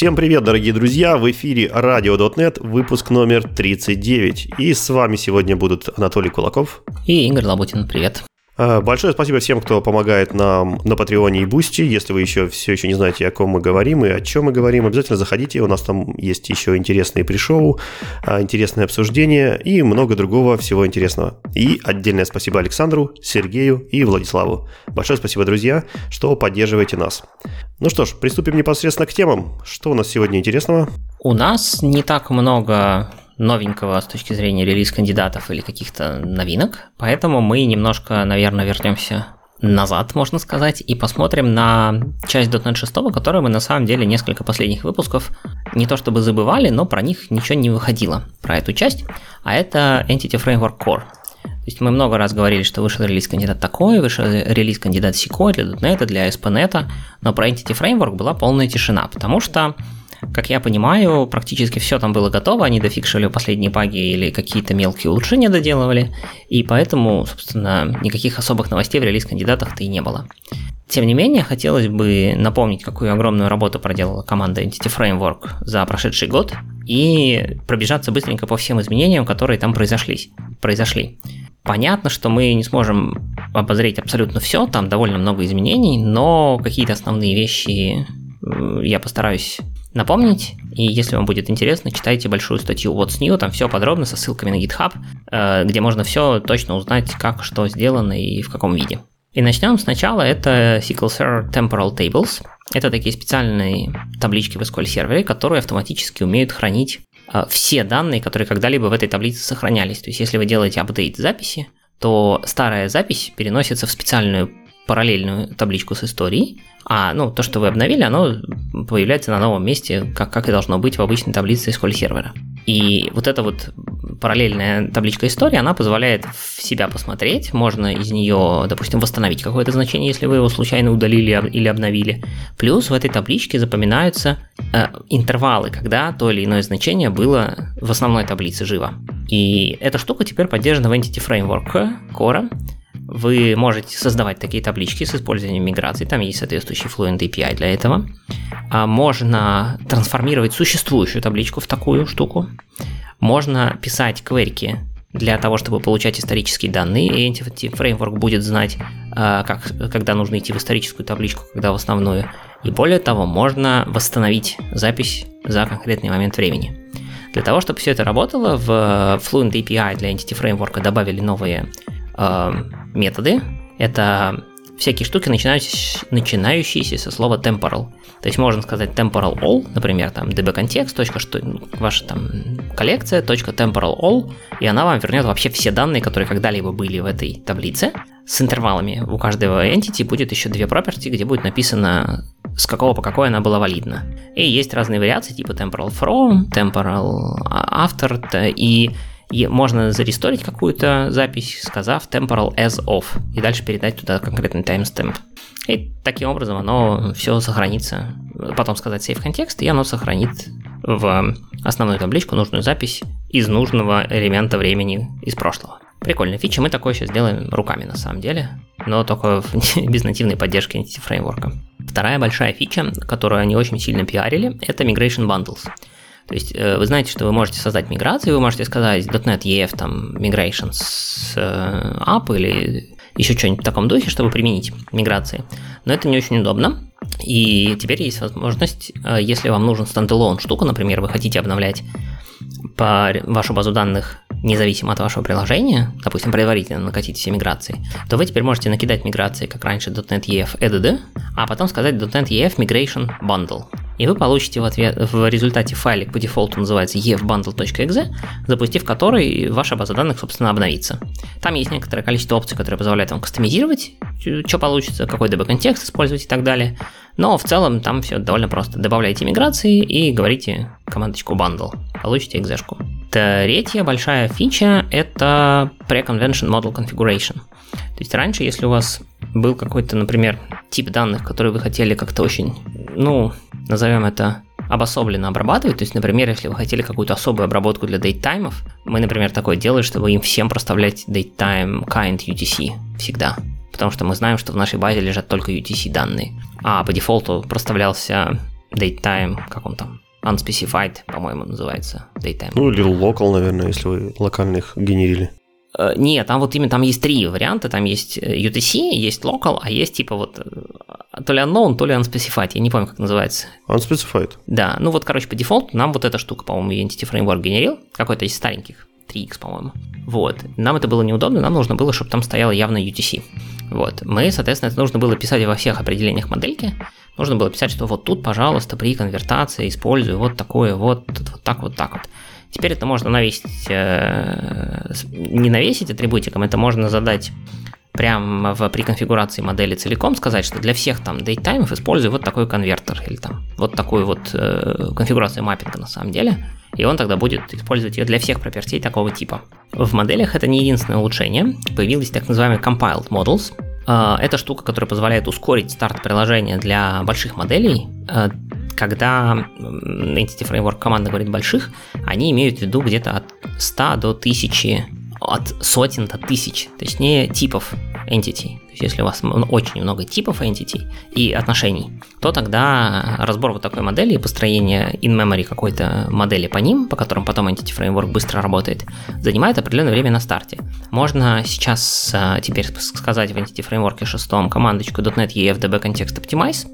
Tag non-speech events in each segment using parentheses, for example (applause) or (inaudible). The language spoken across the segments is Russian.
Всем привет, дорогие друзья! В эфире RadioDotNet, выпуск номер 39. И с вами сегодня будут Анатолий Кулаков и Игорь Лабутин. Привет! А, большое спасибо всем, кто помогает нам на Патреоне и Бусти. Если вы еще все еще не знаете, о ком мы говорим и о чем мы говорим, обязательно заходите. У нас там есть еще интересные pre-show, а, интересные обсуждения и много другого всего интересного. И отдельное спасибо Александру, Сергею и Владиславу. Большое спасибо, друзья, что поддерживаете нас. Ну что ж, приступим непосредственно к темам. Что у нас сегодня интересного? У нас не так много новенького с точки зрения релиз кандидатов или каких-то новинок, поэтому мы немножко, наверное, вернемся назад, можно сказать, и посмотрим на часть .NET 6, которую мы на самом деле несколько последних выпусков не то чтобы забывали, но про них ничего не выходило, про эту часть, а это Entity Framework Core. То есть мы много раз говорили, что вышел релиз кандидат такой, вышел релиз кандидат сякой для .NET, для ASP.NET, но про Entity Framework была полная тишина, потому что как я понимаю, практически все там было готово, они дофикшили последние баги или какие-то мелкие улучшения доделывали, и поэтому, собственно, никаких особых новостей в релиз-кандидатах-то и не было. Тем не менее, хотелось бы напомнить, какую огромную работу проделала команда Entity Framework за прошедший год и пробежаться быстренько по всем изменениям, которые там произошли. произошли. Понятно, что мы не сможем обозреть абсолютно все, там довольно много изменений, но какие-то основные вещи я постараюсь напомнить. И если вам будет интересно, читайте большую статью What's New, там все подробно со ссылками на GitHub, э, где можно все точно узнать, как что сделано и в каком виде. И начнем сначала, это SQL Server Temporal Tables. Это такие специальные таблички в SQL сервере, которые автоматически умеют хранить э, все данные, которые когда-либо в этой таблице сохранялись. То есть, если вы делаете апдейт записи, то старая запись переносится в специальную параллельную табличку с историей, а ну, то, что вы обновили, оно появляется на новом месте, как, как и должно быть в обычной таблице SQL сервера. И вот эта вот параллельная табличка истории, она позволяет в себя посмотреть, можно из нее, допустим, восстановить какое-то значение, если вы его случайно удалили или обновили. Плюс в этой табличке запоминаются э, интервалы, когда то или иное значение было в основной таблице живо. И эта штука теперь поддержана в Entity Framework Core, вы можете создавать такие таблички с использованием миграции, там есть соответствующий Fluent API для этого. А можно трансформировать существующую табличку в такую штуку. Можно писать кверики для того, чтобы получать исторические данные, и Entity Framework будет знать, а, как, когда нужно идти в историческую табличку, когда в основную. И более того, можно восстановить запись за конкретный момент времени. Для того, чтобы все это работало, в Fluent API для Entity Framework добавили новые э, методы. Это всякие штуки, начинающиеся, со слова temporal. То есть можно сказать temporal all, например, там dbcontext, точка, что, ваша там коллекция, точка temporal all, и она вам вернет вообще все данные, которые когда-либо были в этой таблице. С интервалами у каждого entity будет еще две property, где будет написано с какого по какой она была валидна. И есть разные вариации, типа temporal from, temporal after, и и можно заресторить какую-то запись, сказав temporal as of, и дальше передать туда конкретный timestamp. И таким образом оно все сохранится. Потом сказать save контекст, и оно сохранит в основную табличку нужную запись из нужного элемента времени из прошлого. Прикольная фича, мы такое сейчас делаем руками на самом деле, но только (laughs) без нативной поддержки Entity фреймворка. Вторая большая фича, которую они очень сильно пиарили, это Migration Bundles. То есть э, вы знаете, что вы можете создать миграцию, вы можете сказать .NET EF там migrations э, app или еще что-нибудь в таком духе, чтобы применить миграции. Но это не очень удобно. И теперь есть возможность, э, если вам нужен стендалон штуку, например, вы хотите обновлять по вашу базу данных независимо от вашего приложения, допустим, предварительно накатить все миграции, то вы теперь можете накидать миграции, как раньше .NET EF EDD, а потом сказать .NET EF Migration Bundle и вы получите в, ответ, в результате файлик по дефолту называется evbundle.exe, запустив который ваша база данных, собственно, обновится. Там есть некоторое количество опций, которые позволяют вам кастомизировать, что получится, какой DB-контекст использовать и так далее. Но в целом там все довольно просто. Добавляйте миграции и говорите командочку bundle, получите экзешку. Третья большая фича – это Pre-Convention Model Configuration. То есть раньше, если у вас был какой-то, например, тип данных, который вы хотели как-то очень, ну, назовем это обособленно обрабатывать. То есть, например, если вы хотели какую-то особую обработку для дейттаймов, мы, например, такое делали, чтобы им всем проставлять datetime kind UTC всегда. Потому что мы знаем, что в нашей базе лежат только UTC данные. А по дефолту проставлялся datetime, как он там, unspecified, по-моему, называется datetime. Ну или local, наверное, если вы локальных генерили. Э, нет, там вот именно там есть три варианта. Там есть э, UTC, есть local, а есть типа вот э, то ли unknown, то ли unspecified. Я не помню, как называется. Unspecified. Да, ну вот, короче, по дефолту нам вот эта штука, по-моему, Entity Framework генерил. Какой-то из стареньких. 3x, по-моему. Вот. Нам это было неудобно, нам нужно было, чтобы там стояло явно UTC. Вот. Мы, соответственно, это нужно было писать во всех определениях модельки. Нужно было писать, что вот тут, пожалуйста, при конвертации использую вот такое, вот, вот так, вот так вот. Теперь это можно навесить, э, не навесить атрибутиком, это можно задать прямо в, при конфигурации модели целиком сказать, что для всех там дейтаймов использую вот такой конвертер или там вот такую вот э, конфигурацию маппинга на самом деле, и он тогда будет использовать ее для всех пропертей такого типа. В моделях это не единственное улучшение, появились так называемые compiled models, э, это штука, которая позволяет ускорить старт приложения для больших моделей, э, когда Entity Framework команда говорит больших, они имеют в виду где-то от 100 до 1000, от сотен до тысяч, то есть не типов entity. То есть если у вас очень много типов entity и отношений, то тогда разбор вот такой модели и построение in-memory какой-то модели по ним, по которым потом Entity Framework быстро работает, занимает определенное время на старте. Можно сейчас а, теперь сказать в Entity Framework 6 командочку .NET EFDB Context Optimize,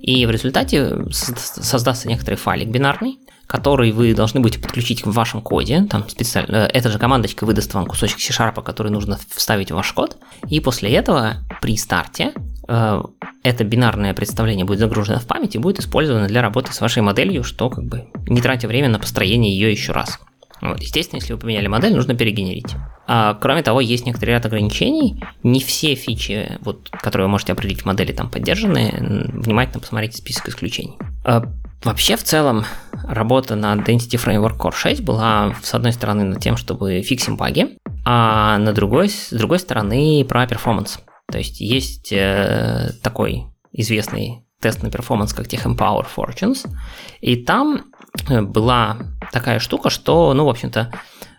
и в результате создастся некоторый файлик бинарный, который вы должны будете подключить в вашем коде. Там специально, э, эта же командочка выдаст вам кусочек C-Sharp, который нужно вставить в ваш код. И после этого при старте э, это бинарное представление будет загружено в память и будет использовано для работы с вашей моделью, что как бы не тратя время на построение ее еще раз. Вот, естественно, если вы поменяли модель, нужно перегенерить. А, кроме того, есть некоторый ряд ограничений. Не все фичи, вот, которые вы можете определить в модели, там поддержаны. Внимательно посмотрите список исключений. А, вообще, в целом, работа над Entity Framework Core 6 была, с одной стороны, над тем, чтобы фиксим баги, а на другой, с другой стороны, про performance. То есть есть э, такой известный тест на performance, как TechEmpower Fortunes, и там э, была такая штука, что, ну, в общем-то,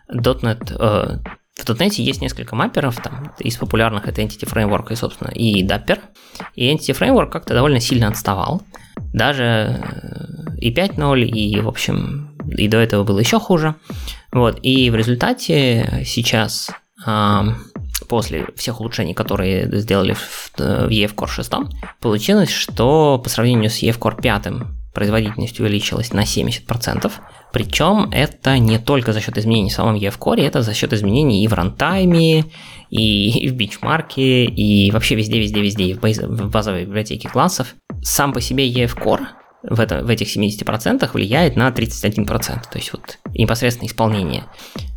.NET, э, в .NET есть несколько мапперов, там, из популярных это Entity Framework и, собственно, и Dapper, и Entity Framework как-то довольно сильно отставал, даже э, и 5.0, и, в общем, и до этого было еще хуже, вот, и в результате сейчас э, после всех улучшений, которые сделали в, в EF Core 6, получилось, что по сравнению с EF Core 5 производительность увеличилась на 70%. Причем это не только за счет изменений в самом EF Core, это за счет изменений и в рантайме, и в бичмарке, и вообще везде-везде-везде, и в, баз, в базовой библиотеке классов. Сам по себе EF Core в, это, в этих 70% влияет на 31%. То есть вот непосредственно исполнение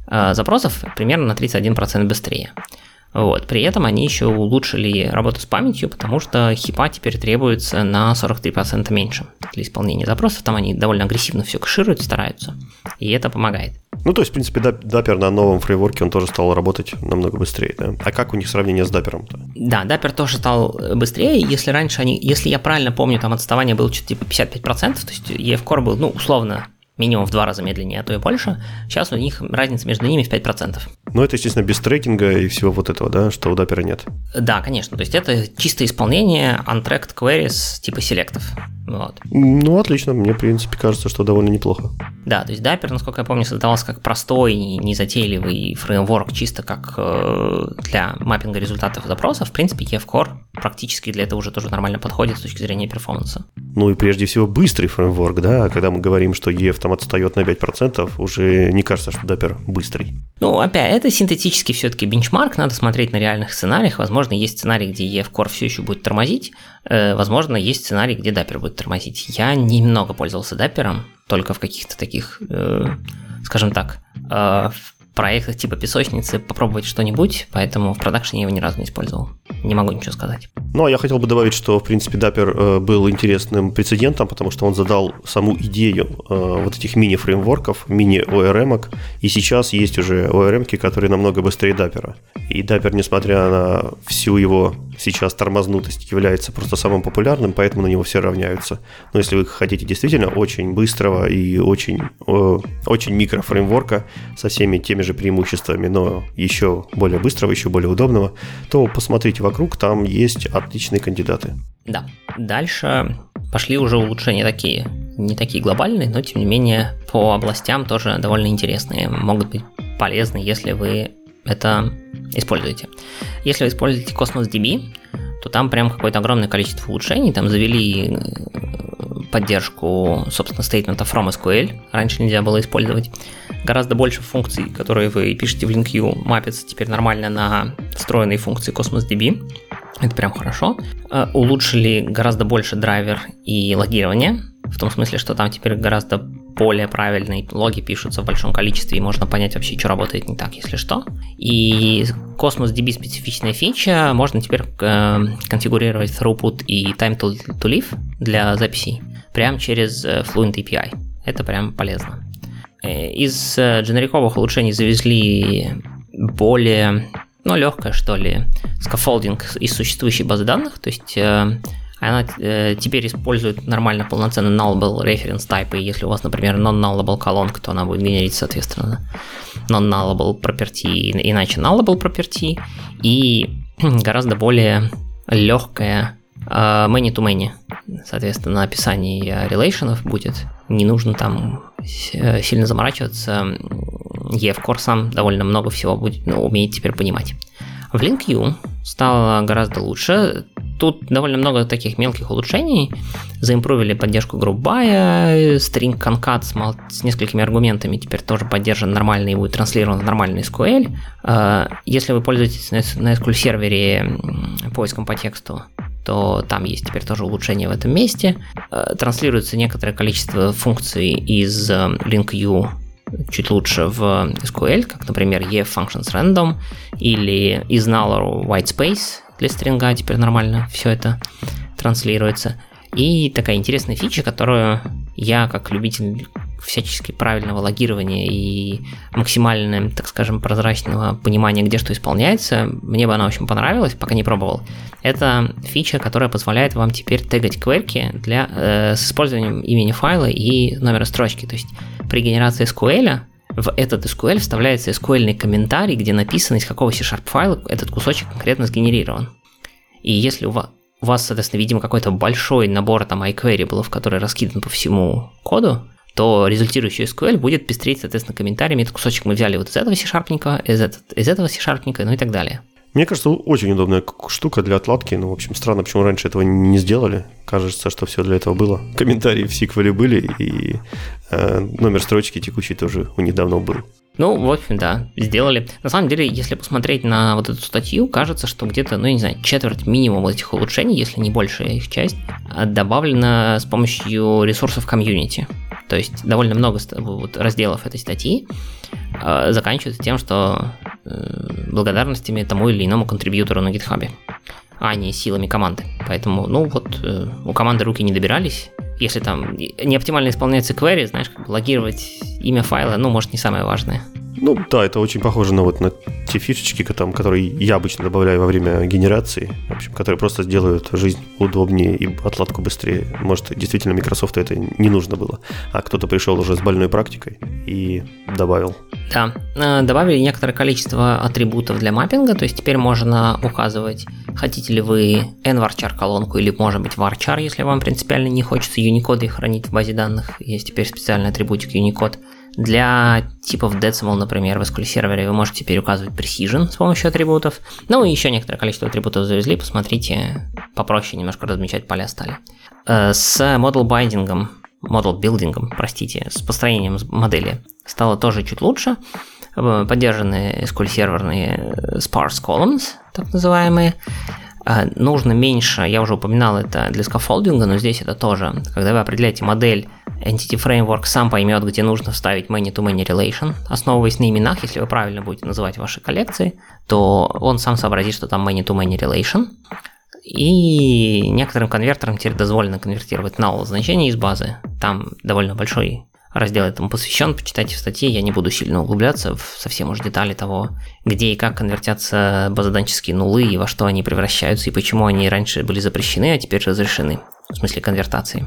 э, запросов примерно на 31% быстрее. Вот. При этом они еще улучшили работу с памятью, потому что хипа теперь требуется на 43% меньше для исполнения запросов. Там они довольно агрессивно все кэшируют, стараются, и это помогает. Ну, то есть, в принципе, Dapper на новом фрейворке, он тоже стал работать намного быстрее, да? А как у них сравнение с Dapper? -то? Да, Dapper тоже стал быстрее. Если раньше они, если я правильно помню, там отставание было что-то типа 55%, то есть EF Core был, ну, условно, минимум в два раза медленнее, а то и больше. Сейчас у них разница между ними в 5%. Ну, это, естественно, без трекинга и всего вот этого, да, что у Dapper нет. Да, конечно. То есть это чистое исполнение untracked queries типа селектов. Вот. Ну, отлично. Мне, в принципе, кажется, что довольно неплохо. Да, то есть Dapper, насколько я помню, создавался как простой, незатейливый фреймворк, чисто как э, для маппинга результатов запросов. В принципе, EF-Core практически для этого уже тоже нормально подходит с точки зрения перформанса. Ну и прежде всего быстрый фреймворк, да, когда мы говорим, что EF там отстает на 5%, уже не кажется, что Dapper быстрый. Ну, опять, это синтетически все-таки бенчмарк, надо смотреть на реальных сценариях. Возможно, есть сценарий, где EF-Core все еще будет тормозить, э, возможно, есть сценарий, где Dapper будет тормозить. Я немного пользовался Dapper, только в каких-то таких, э, скажем так, э, проектах типа песочницы попробовать что-нибудь, поэтому в продакшене я его ни разу не использовал. Не могу ничего сказать. Ну, а я хотел бы добавить, что, в принципе, Dapper э, был интересным прецедентом, потому что он задал саму идею э, вот этих мини-фреймворков, мини-ORM, и сейчас есть уже ORM, которые намного быстрее Dapper. И Dapper, несмотря на всю его сейчас тормознутость, является просто самым популярным, поэтому на него все равняются. Но если вы хотите действительно очень быстрого и очень, э, очень микрофреймворка со всеми теми же преимуществами, но еще более быстрого, еще более удобного, то посмотрите вокруг, там есть отличные кандидаты. Да. Дальше пошли уже улучшения такие, не такие глобальные, но тем не менее по областям тоже довольно интересные, могут быть полезны, если вы это используете. Если вы используете Cosmos DB, то там прям какое-то огромное количество улучшений, там завели э, поддержку, собственно, statement from SQL, раньше нельзя было использовать. Гораздо больше функций, которые вы пишете в LinkU, мапятся теперь нормально на встроенные функции Cosmos DB. Это прям хорошо. Э, улучшили гораздо больше драйвер и логирование, в том смысле, что там теперь гораздо более правильные логи пишутся в большом количестве, и можно понять вообще, что работает не так, если что. И Cosmos DB специфичная фича, можно теперь э, конфигурировать throughput и time to, to live для записей прямо через э, Fluent API. Это прям полезно. Э, из э, дженериковых улучшений завезли более, ну, легкое, что ли, scaffolding из существующей базы данных, то есть она э, теперь использует нормально полноценный nullable reference type, и если у вас, например, non-nullable колонка, то она будет генерить, соответственно, non-nullable property, иначе nullable property, и (clears throat) гораздо более легкая э, many-to-many, соответственно, описание релейшенов будет. Не нужно там э, сильно заморачиваться. EFCore сам довольно много всего будет, ну, умеет теперь понимать. В LinkU стало гораздо лучше. Тут довольно много таких мелких улучшений. Заимпровили поддержку группбая, string concat с, с несколькими аргументами теперь тоже поддержан нормально и будет транслирован нормальный SQL. А, если вы пользуетесь на SQL сервере поиском по тексту, то там есть теперь тоже улучшение в этом месте. А, транслируется некоторое количество функций из LinkU чуть лучше в SQL, как, например, EF Functions Random или из null white space для стринга теперь нормально все это транслируется. И такая интересная фича, которую я, как любитель всячески правильного логирования и максимально, так скажем, прозрачного понимания, где что исполняется, мне бы она очень понравилась, пока не пробовал. Это фича, которая позволяет вам теперь тегать кверки для, э, с использованием имени файла и номера строчки. То есть при генерации SQL в этот SQL вставляется SQL комментарий, где написано, из какого C-Sharp файла этот кусочек конкретно сгенерирован. И если у вас, у вас, соответственно, видимо, какой-то большой набор там iQuery, который раскидан по всему коду, то результирующий SQL будет пестреть, соответственно, комментариями. Этот кусочек мы взяли вот из этого C-Sharpника, из, из этого C-Sharpника, ну и так далее. Мне кажется, очень удобная штука для отладки. Ну, в общем, странно, почему раньше этого не сделали. Кажется, что все для этого было. Комментарии в сиквеле были, и э, номер строчки текущий тоже у них давно был. Ну, в общем, да, сделали. На самом деле, если посмотреть на вот эту статью, кажется, что где-то, ну, я не знаю, четверть минимум этих улучшений, если не большая их часть, добавлена с помощью ресурсов комьюнити. То есть довольно много вот, разделов этой статьи э, заканчивается тем, что э, благодарностями тому или иному контрибьютору на гитхабе, а не силами команды. Поэтому, ну вот, э, у команды руки не добирались. Если там не оптимально исполняется query, знаешь, как логировать имя файла, ну, может, не самое важное. Ну да, это очень похоже на вот на те фишечки, там, которые я обычно добавляю во время генерации, в общем, которые просто сделают жизнь удобнее и отладку быстрее. Может, действительно Microsoft это не нужно было, а кто-то пришел уже с больной практикой и добавил. Да, э, добавили некоторое количество атрибутов для маппинга, то есть теперь можно указывать, хотите ли вы nvarchar колонку или, может быть, varchar, если вам принципиально не хочется Unicode хранить в базе данных. Есть теперь специальный атрибутик Unicode. Для типов decimal, например, в SQL сервере вы можете теперь указывать precision с помощью атрибутов. Ну и еще некоторое количество атрибутов завезли, посмотрите, попроще немножко размечать поля стали. Э, с model binding, model building, простите, с построением модели стало тоже чуть лучше. Э, поддержаны SQL серверные э, sparse columns, так называемые. Нужно меньше, я уже упоминал это для скафолдинга, но здесь это тоже. Когда вы определяете модель Entity Framework сам поймет, где нужно вставить many-to-many relation, основываясь на именах, если вы правильно будете называть ваши коллекции, то он сам сообразит, что там many-to-many relation, и некоторым конвертерам теперь дозволено конвертировать null значение из базы. Там довольно большой раздел этому посвящен, почитайте в статье, я не буду сильно углубляться в совсем уж детали того, где и как конвертятся базоданческие нулы, и во что они превращаются, и почему они раньше были запрещены, а теперь разрешены, в смысле конвертации.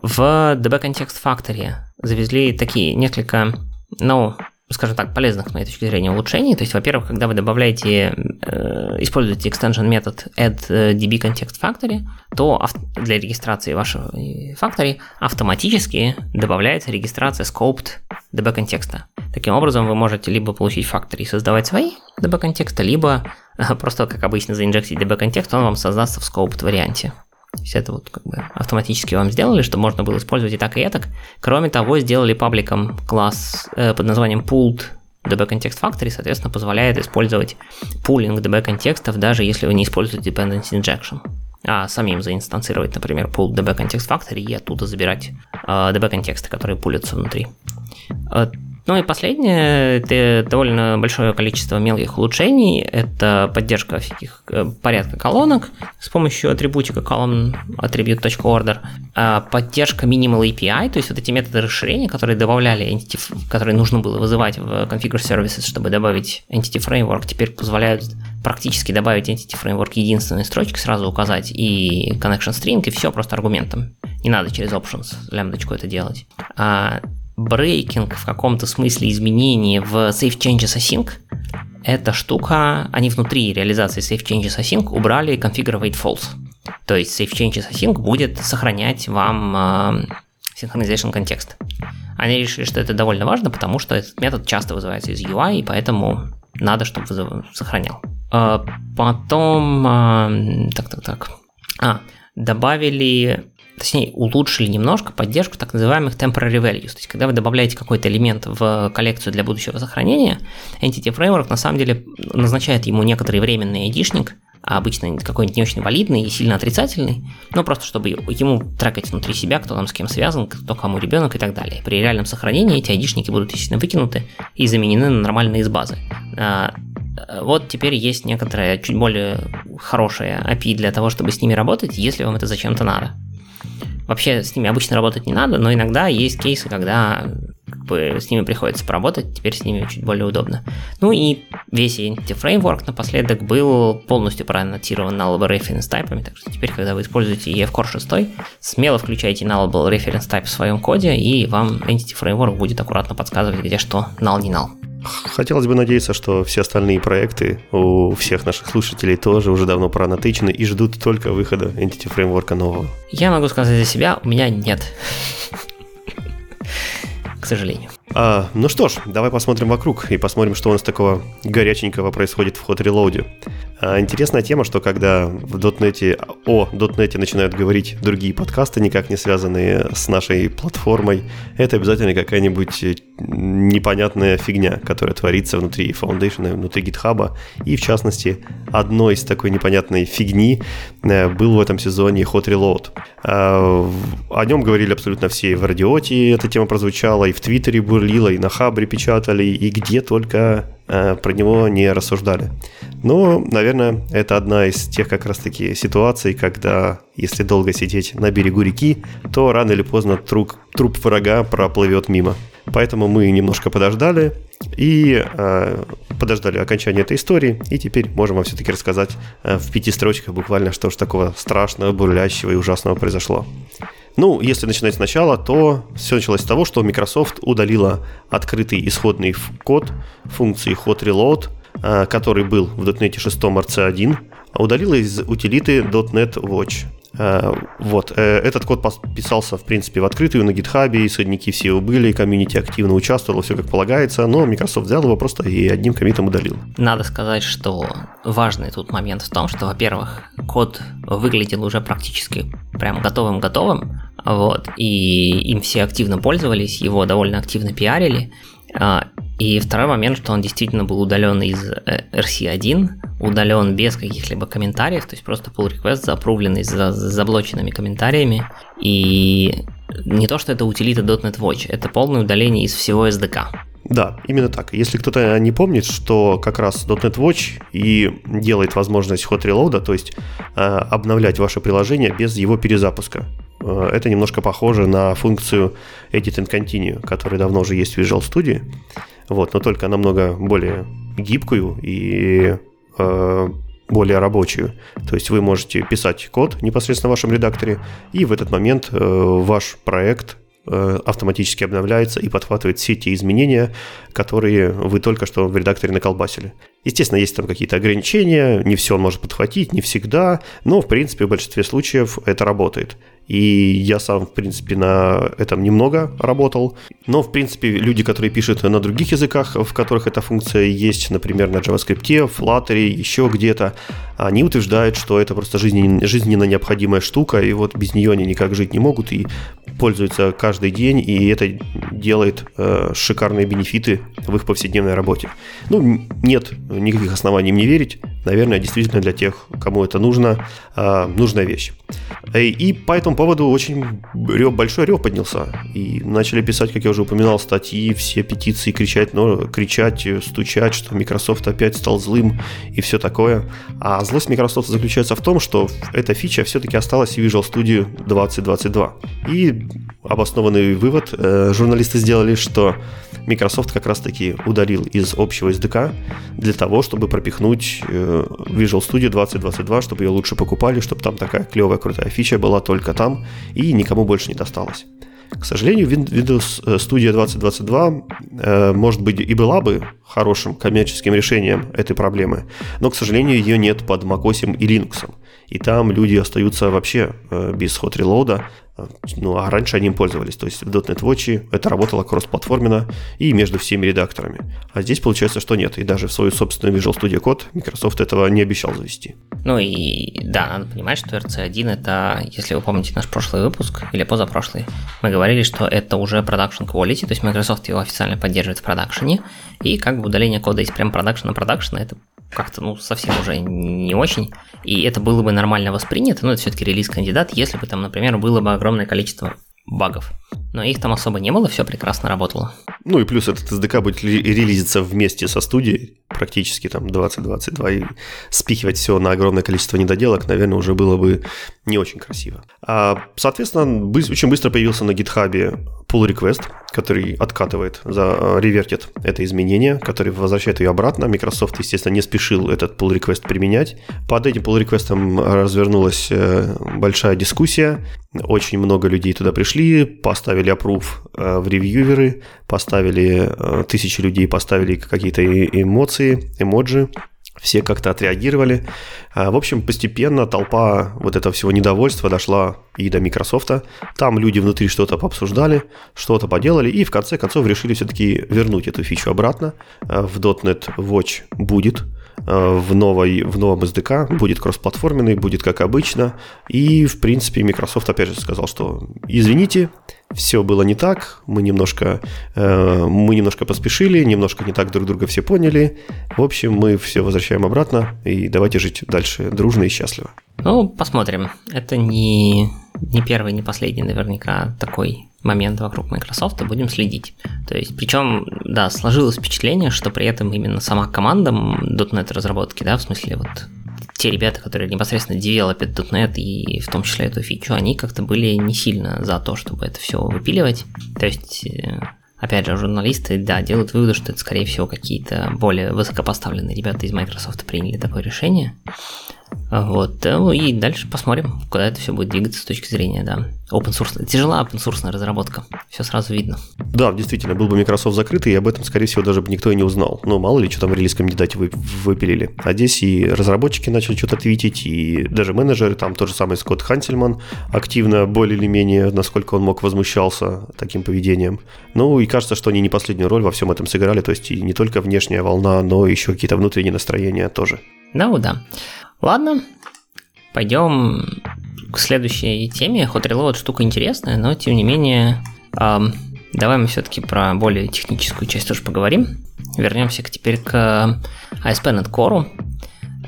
В DB Context Factory завезли такие несколько, ну, скажем так, полезных, с моей точки зрения, улучшений. То есть, во-первых, когда вы добавляете, э, используете extension метод add db context factory, то для регистрации вашего factory автоматически добавляется регистрация scoped db контекста. Таким образом, вы можете либо получить factory и создавать свои db контекста, либо просто, как обычно, заинжектить db контекст, он вам создастся в scoped варианте. То есть это вот как бы автоматически вам сделали, чтобы можно было использовать и так, и это. Кроме того, сделали пабликом класс э, под названием Pooled DB Context Factory, соответственно, позволяет использовать пулинг DB контекстов, даже если вы не используете Dependency Injection. А самим заинстанцировать, например, Pooled DB Context Factory и оттуда забирать э, DB контексты, которые пулятся внутри. Ну и последнее, это довольно большое количество мелких улучшений. Это поддержка всяких э, порядка колонок с помощью атрибутика column attribute.order, а поддержка minimal API, то есть вот эти методы расширения, которые добавляли entity, которые нужно было вызывать в configure services, чтобы добавить entity framework, теперь позволяют практически добавить entity framework единственной строчкой, сразу указать и connection string, и все просто аргументом. Не надо через options лямбдочку это делать. Брейкинг в каком-то смысле изменения в Safe Changes Async, эта штука, они внутри реализации Safe Changes Async убрали configure wait false. То есть Safe Changes Async будет сохранять вам э, synchronization контекст. Они решили, что это довольно важно, потому что этот метод часто вызывается из UI, и поэтому надо, чтобы вызыв... сохранял. Э, потом... Э, так, так, так. А, добавили точнее, улучшили немножко поддержку так называемых temporary values. То есть, когда вы добавляете какой-то элемент в коллекцию для будущего сохранения, Entity Framework на самом деле назначает ему некоторый временный айдишник, а обычно какой-нибудь не очень валидный и сильно отрицательный, но просто чтобы ему трекать внутри себя, кто там с кем связан, кто кому ребенок и так далее. При реальном сохранении эти айдишники будут, естественно, выкинуты и заменены на нормальные из базы. А, вот теперь есть некоторая чуть более хорошая API для того, чтобы с ними работать, если вам это зачем-то надо. Вообще с ними обычно работать не надо, но иногда есть кейсы, когда как бы, с ними приходится поработать, теперь с ними чуть более удобно. Ну и весь Entity Framework напоследок был полностью проаннотирован nullable reference тайпами, так что теперь, когда вы используете EF Core 6, смело включайте nullable reference type в своем коде, и вам Entity Framework будет аккуратно подсказывать, где что null не null. Хотелось бы надеяться, что все остальные проекты у всех наших слушателей тоже уже давно пронатычены и ждут только выхода Entity Framework нового. Я могу сказать за себя, у меня нет. К сожалению. А, ну что ж, давай посмотрим вокруг и посмотрим, что у нас такого горяченького происходит в Hot Reload. А, интересная тема, что когда в .NET, о .NET начинают говорить другие подкасты, никак не связанные с нашей платформой, это обязательно какая-нибудь э, непонятная фигня, которая творится внутри Foundation, внутри GitHub. И в частности, одной из такой непонятной фигни э, был в этом сезоне Hot Reload. А, о нем говорили абсолютно все в радиоте, эта тема прозвучала, и в Твиттере бурлила, и на Хабре печатали, и где только э, про него не рассуждали. Но, наверное, это одна из тех как раз-таки ситуаций, когда если долго сидеть на берегу реки, то рано или поздно труп, труп врага проплывет мимо. Поэтому мы немножко подождали и э, подождали окончания этой истории, и теперь можем вам все-таки рассказать э, в пяти строчках буквально, что же такого страшного, бурлящего и ужасного произошло. Ну, если начинать сначала, то все началось с того, что Microsoft удалила открытый исходный код функции hot reload, э, который был в .NET 6 RC1, удалила из утилиты .NET Watch. Э, вот, э, этот код писался, в принципе, в открытую на GitHub, исходники все его были, комьюнити активно участвовало, все как полагается, но Microsoft взял его просто и одним комитом удалил. Надо сказать, что важный тут момент в том, что, во-первых, код выглядел уже практически прям готовым-готовым, вот, и им все активно пользовались, его довольно активно пиарили, и второй момент, что он действительно был удален из RC1, э, удален без каких-либо комментариев, то есть просто pull request запрувленный за заблоченными комментариями. И не то, что это утилита .NET Watch, это полное удаление из всего SDK. Да, именно так. Если кто-то не помнит, что как раз .NET Watch и делает возможность hot reload, то есть э, обновлять ваше приложение без его перезапуска. Э, это немножко похоже на функцию Edit and Continue, которая давно уже есть в Visual Studio вот, но только намного более гибкую и э, более рабочую. То есть вы можете писать код непосредственно в вашем редакторе, и в этот момент э, ваш проект э, автоматически обновляется и подхватывает все те изменения, которые вы только что в редакторе наколбасили. Естественно, есть там какие-то ограничения, не все он может подхватить, не всегда, но в принципе в большинстве случаев это работает. И я сам, в принципе, на этом немного работал. Но, в принципе, люди, которые пишут на других языках, в которых эта функция есть, например, на JavaScript, Flutter, еще где-то, они утверждают, что это просто жизненно, жизненно необходимая штука, и вот без нее они никак жить не могут, и пользуются каждый день, и это делает э, шикарные бенефиты в их повседневной работе. Ну, нет никаких оснований мне верить. Наверное, действительно для тех, кому это нужно, э, нужная вещь. И по этому поводу очень рев, большой рев поднялся. И начали писать, как я уже упоминал, статьи, все петиции, кричать, но кричать, стучать, что Microsoft опять стал злым и все такое. А злость Microsoft заключается в том, что эта фича все-таки осталась в Visual Studio 2022. И обоснованный вывод э, журналисты сделали, что Microsoft как раз-таки удалил из общего SDK для того, чтобы пропихнуть э, Visual Studio 2022, чтобы ее лучше покупали, чтобы там такая клевая, крутая фича была только там и никому больше не досталось. К сожалению, Windows Studio 2022, э, может быть, и была бы хорошим коммерческим решением этой проблемы, но, к сожалению, ее нет под macOS и Linux. И там люди остаются вообще э, без hot reload, ну, а раньше они им пользовались. То есть в .NET Watch это работало кроссплатформенно и между всеми редакторами. А здесь получается, что нет. И даже в свою собственную Visual Studio Code Microsoft этого не обещал завести. Ну и да, надо понимать, что RC1 это, если вы помните наш прошлый выпуск или позапрошлый, мы говорили, что это уже production quality, то есть Microsoft его официально поддерживает в продакшене, и как бы удаление кода из прям продакшена на продакшена это как-то, ну, совсем уже не очень. И это было бы нормально воспринято, но это все-таки релиз-кандидат, если бы там, например, было бы огромное количество багов. Но их там особо не было, все прекрасно работало. Ну и плюс этот SDK будет релизиться вместе со студией, практически там 2022, и спихивать все на огромное количество недоделок, наверное, уже было бы не очень красиво. А, соответственно, очень быстро появился на гитхабе pull request, который откатывает, за, э, ревертит это изменение, который возвращает ее обратно. Microsoft, естественно, не спешил этот pull request применять. Под этим pull request развернулась э, большая дискуссия. Очень много людей туда пришли, поставили approve э, в ревьюверы, поставили тысячи людей, поставили какие-то эмоции, эмоджи все как-то отреагировали. А, в общем, постепенно толпа вот этого всего недовольства дошла и до Microsoft. Там люди внутри что-то пообсуждали, что-то поделали, и в конце концов решили все-таки вернуть эту фичу обратно. А, в .NET Watch будет, в, новой, в новом SDK будет кроссплатформенный, будет как обычно. И, в принципе, Microsoft опять же сказал, что извините, все было не так, мы немножко, э, мы немножко поспешили, немножко не так друг друга все поняли. В общем, мы все возвращаем обратно и давайте жить дальше дружно и счастливо. Ну, посмотрим. Это не, не первый, не последний наверняка такой момент вокруг Microsoft, будем следить. То есть, причем, да, сложилось впечатление, что при этом именно сама команда .NET разработки, да, в смысле вот те ребята, которые непосредственно девелопят .NET и в том числе эту фичу, они как-то были не сильно за то, чтобы это все выпиливать. То есть, э, опять же, журналисты, да, делают выводы, что это, скорее всего, какие-то более высокопоставленные ребята из Microsoft приняли такое решение. Вот, ну и дальше посмотрим, куда это все будет двигаться с точки зрения, да, open source. Тяжела open source разработка, все сразу видно. Да, действительно, был бы Microsoft закрытый, и об этом, скорее всего, даже бы никто и не узнал. Ну, мало ли, что там релиз кандидате вы, выпилили. А здесь и разработчики начали что-то твитить, и даже менеджеры, там тот же самый Скотт Хансельман активно, более или менее, насколько он мог, возмущался таким поведением. Ну, и кажется, что они не последнюю роль во всем этом сыграли, то есть и не только внешняя волна, но еще какие-то внутренние настроения тоже. Ну, да. Ладно, пойдем к следующей теме. Hot Reload штука интересная, но тем не менее, эм, давай мы все-таки про более техническую часть тоже поговорим. Вернемся теперь к ASP.NET Core.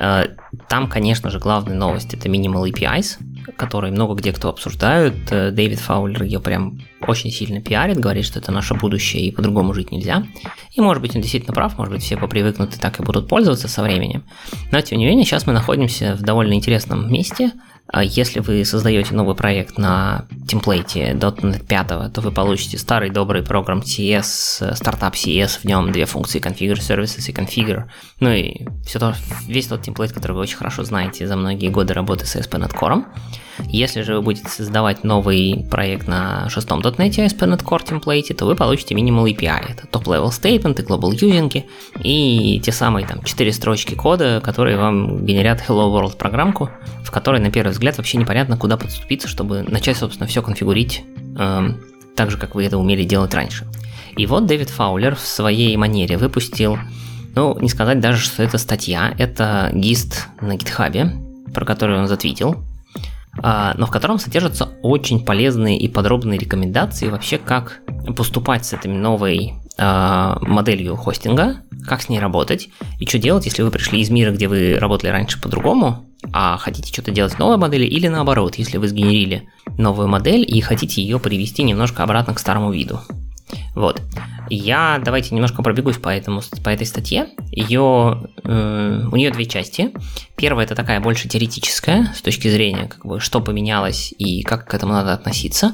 Э, там, конечно же, главная новость это Minimal APIs который много где кто обсуждают. Э, Дэвид Фаулер ее прям очень сильно пиарит, говорит, что это наше будущее и по-другому жить нельзя. И может быть он действительно прав, может быть все попривыкнут и так и будут пользоваться со временем. Но тем не менее сейчас мы находимся в довольно интересном месте. А если вы создаете новый проект на темплейте .NET 5, то вы получите старый добрый программ CS, стартап CS, в нем две функции configure services и configure. Ну и все то, весь тот темплейт, который вы очень хорошо знаете за многие годы работы с ASP.NET Core. Если же вы будете создавать новый проект на шестом .NET ASP.NET Core темплейте, то вы получите Minimal API. Это top-level statement, и global using, и те самые там четыре строчки кода, которые вам генерят Hello World программку, в которой на первый взгляд вообще непонятно, куда подступиться, чтобы начать, собственно, все конфигурить эм, так же, как вы это умели делать раньше. И вот Дэвид Фаулер в своей манере выпустил, ну, не сказать даже, что это статья, это гист на гитхабе, про который он затвитил, но в котором содержатся очень полезные и подробные рекомендации вообще, как поступать с этой новой а, моделью хостинга, как с ней работать и что делать, если вы пришли из мира, где вы работали раньше по-другому, а хотите что-то делать в новой модели, или наоборот, если вы сгенерили новую модель и хотите ее привести немножко обратно к старому виду. Вот. Я давайте немножко пробегусь по, этому, по этой статье. Ее, э, у нее две части. Первая это такая больше теоретическая, с точки зрения, как бы, что поменялось и как к этому надо относиться.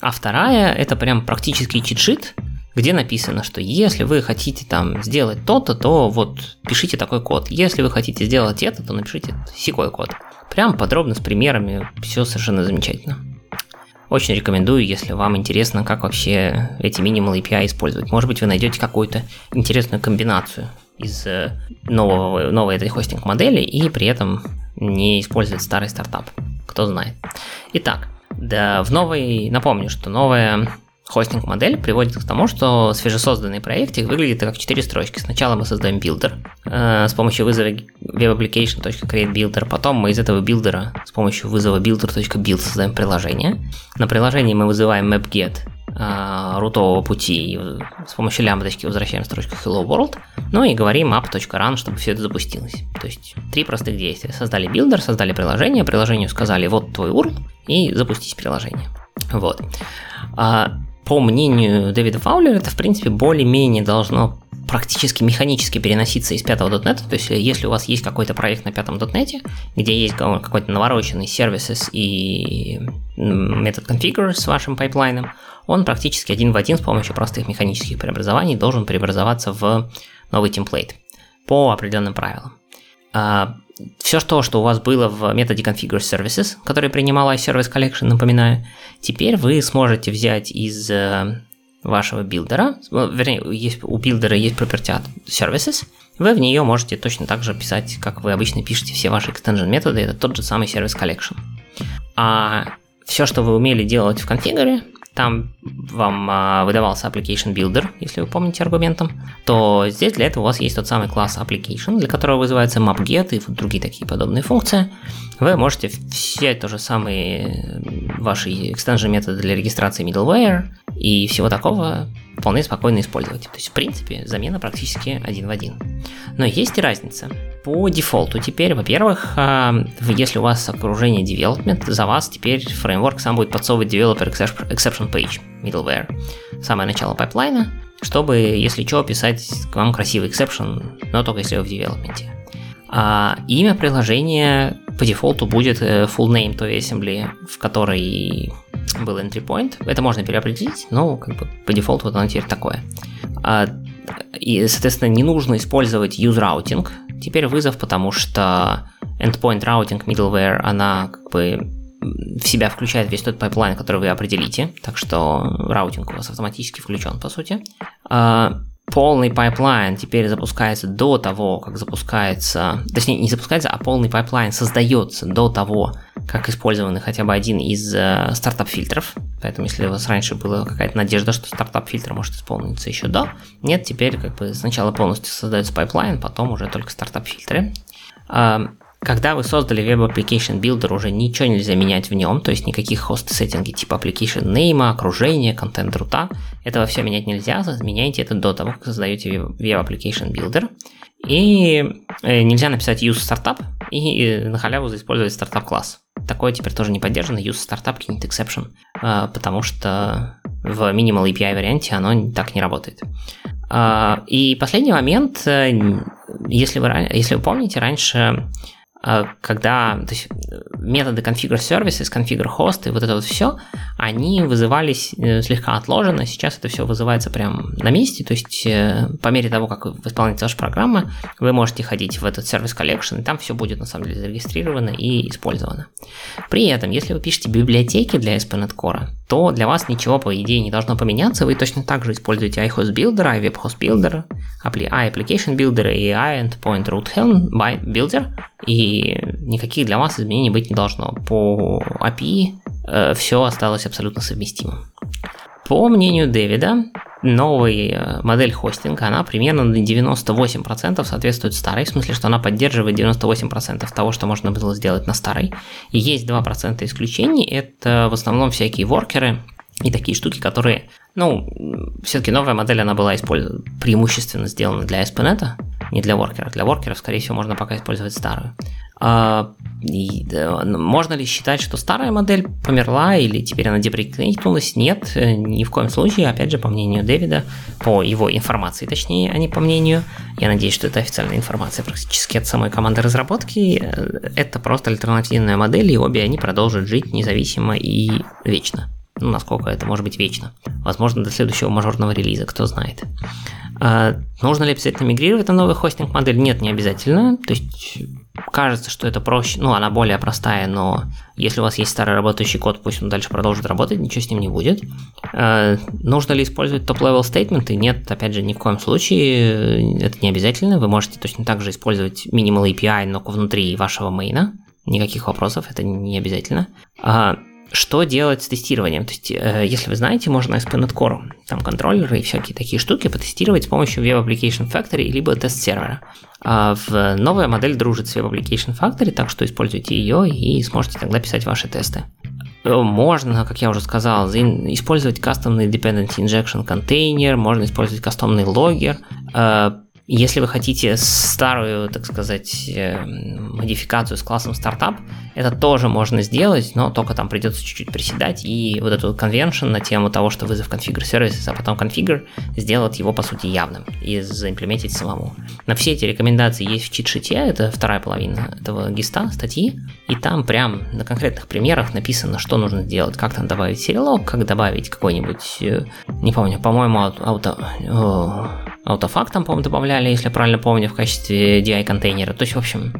А вторая это прям практический чит-шит, где написано, что если вы хотите там сделать то-то, то вот пишите такой код. Если вы хотите сделать это, то напишите секой код. Прям подробно с примерами, все совершенно замечательно. Очень рекомендую, если вам интересно, как вообще эти Minimal API использовать. Может быть, вы найдете какую-то интересную комбинацию из э, нового, новой этой хостинг-модели и при этом не использовать старый стартап. Кто знает. Итак, да, в новой, напомню, что новая хостинг-модель приводит к тому, что свежесозданный проектик выглядит как 4 строчки. Сначала мы создаем билдер э, с помощью вызова WebApplication.CreateBuilder, потом мы из этого билдера с помощью вызова builder.build создаем приложение. На приложении мы вызываем MapGet э, рутового пути и с помощью лямбдочки возвращаем строчку hello world, ну и говорим app.run, чтобы все это запустилось. То есть три простых действия. Создали билдер, создали приложение, приложению сказали вот твой URL и запустить приложение. Вот. А по мнению Дэвида Фаулера, это, в принципе, более-менее должно практически механически переноситься из пятого .NET, то есть если у вас есть какой-то проект на пятом .NET, где есть какой-то навороченный сервис и метод configure с вашим пайплайном, он практически один в один с помощью простых механических преобразований должен преобразоваться в новый template по определенным правилам. Все то, что у вас было в методе ConfigureServices, который принимал IServiceCollection, напоминаю, теперь вы сможете взять из э, вашего билдера, вернее, есть, у билдера есть property services, вы в нее можете точно так же писать, как вы обычно пишете все ваши extension методы, это тот же самый service collection. А все, что вы умели делать в configure, там вам а, выдавался Application Builder, если вы помните аргументом, то здесь для этого у вас есть тот самый класс Application, для которого вызывается MapGet и другие такие подобные функции. Вы можете взять то же самые ваши extension методы для регистрации middleware и всего такого вполне спокойно использовать. То есть, в принципе, замена практически один в один. Но есть и разница. По дефолту теперь, во-первых, а, если у вас окружение development, за вас теперь фреймворк сам будет подсовывать developer exception page, middleware, самое начало пайплайна, чтобы, если что, показать вам красивый exception, но только если вы в development е. А имя приложения по дефолту будет э, full name той assembly, в которой был entry point. Это можно переопределить, но как бы по дефолту вот оно теперь такое. А, и, соответственно, не нужно использовать UseRouting. Теперь вызов, потому что endpoint routing middleware, она как бы в себя включает весь тот пайплайн, который вы определите, так что раутинг у вас автоматически включен, по сути. А, полный пайплайн теперь запускается до того, как запускается, точнее не запускается, а полный пайплайн создается до того, как использованы хотя бы один из э, стартап-фильтров. Поэтому если у вас раньше была какая-то надежда, что стартап-фильтр может исполниться еще до, нет, теперь как бы сначала полностью создается пайплайн, потом уже только стартап-фильтры. Когда вы создали Web Application Builder, уже ничего нельзя менять в нем, то есть никаких хост-сеттинги типа Application Name, окружения, контент рута. Этого все менять нельзя, меняйте это до того, как создаете Web Application Builder. И э, нельзя написать use startup и э, на халяву использовать стартап класс. Такое теперь тоже не поддержано, use startup кинет exception, э, потому что в Minimal API варианте оно так не работает. И последний момент, если вы, если вы помните, раньше а, когда то есть, методы configure services, configure host и вот это вот все, они вызывались э, слегка отложенно, сейчас это все вызывается прямо на месте, то есть э, по мере того, как исполняется ваша программа, вы можете ходить в этот сервис collection, и там все будет на самом деле зарегистрировано и использовано. При этом, если вы пишете библиотеки для ASP.NET Core, то для вас ничего, по идее, не должно поменяться, вы точно так же используете iHost Builder, iWebHost Builder, iApplication Builder и iEndpoint Root Helm Builder, и никаких для вас изменений быть не должно. По API э, все осталось абсолютно совместимым. По мнению Дэвида, новая э, модель хостинга, она примерно на 98% соответствует старой, в смысле, что она поддерживает 98% того, что можно было сделать на старой. И есть 2% исключений, это в основном всякие воркеры и такие штуки, которые, ну, все-таки новая модель, она была использована, преимущественно сделана для ASP.NET, не для воркера. Для воркеров, скорее всего, можно пока использовать старую. А, и, да, можно ли считать, что старая модель померла или теперь она деприкнулась? Нет, э, ни в коем случае. Опять же, по мнению Дэвида, по его информации, точнее, а не по мнению, я надеюсь, что это официальная информация практически от самой команды разработки, э, это просто альтернативная модель, и обе они продолжат жить независимо и вечно. Ну, насколько это может быть вечно. Возможно, до следующего мажорного релиза, кто знает. А, нужно ли обязательно мигрировать на новый хостинг модель? Нет, не обязательно. То есть кажется, что это проще, ну, она более простая, но если у вас есть старый работающий код, пусть он дальше продолжит работать, ничего с ним не будет. А, нужно ли использовать top-level statement ы? Нет, опять же, ни в коем случае, это не обязательно. Вы можете точно так же использовать Minimal API, но внутри вашего main а. Никаких вопросов, это не обязательно. А, что делать с тестированием? То есть, э, если вы знаете, можно ASP.NET Core, там контроллеры и всякие такие штуки потестировать с помощью Web Application Factory либо тест-сервера. А в новая модель дружит с Web Application Factory, так что используйте ее и сможете тогда писать ваши тесты. Э, можно, как я уже сказал, использовать кастомный Dependency Injection контейнер, можно использовать кастомный логер, э, если вы хотите старую, так сказать, э, модификацию с классом стартап, это тоже можно сделать, но только там придется чуть-чуть приседать и вот эту конвеншн на тему того, что вызов configure services, а потом configure, сделать его по сути явным и заимплементить самому. На все эти рекомендации есть в чит-шите, это вторая половина этого гиста, статьи, и там прям на конкретных примерах написано, что нужно сделать, как там добавить сериалог, как добавить какой-нибудь, э, не помню, по-моему, ауто, аутофакт там, по-моему, добавляли, если я правильно помню, в качестве DI-контейнера. То есть, в общем,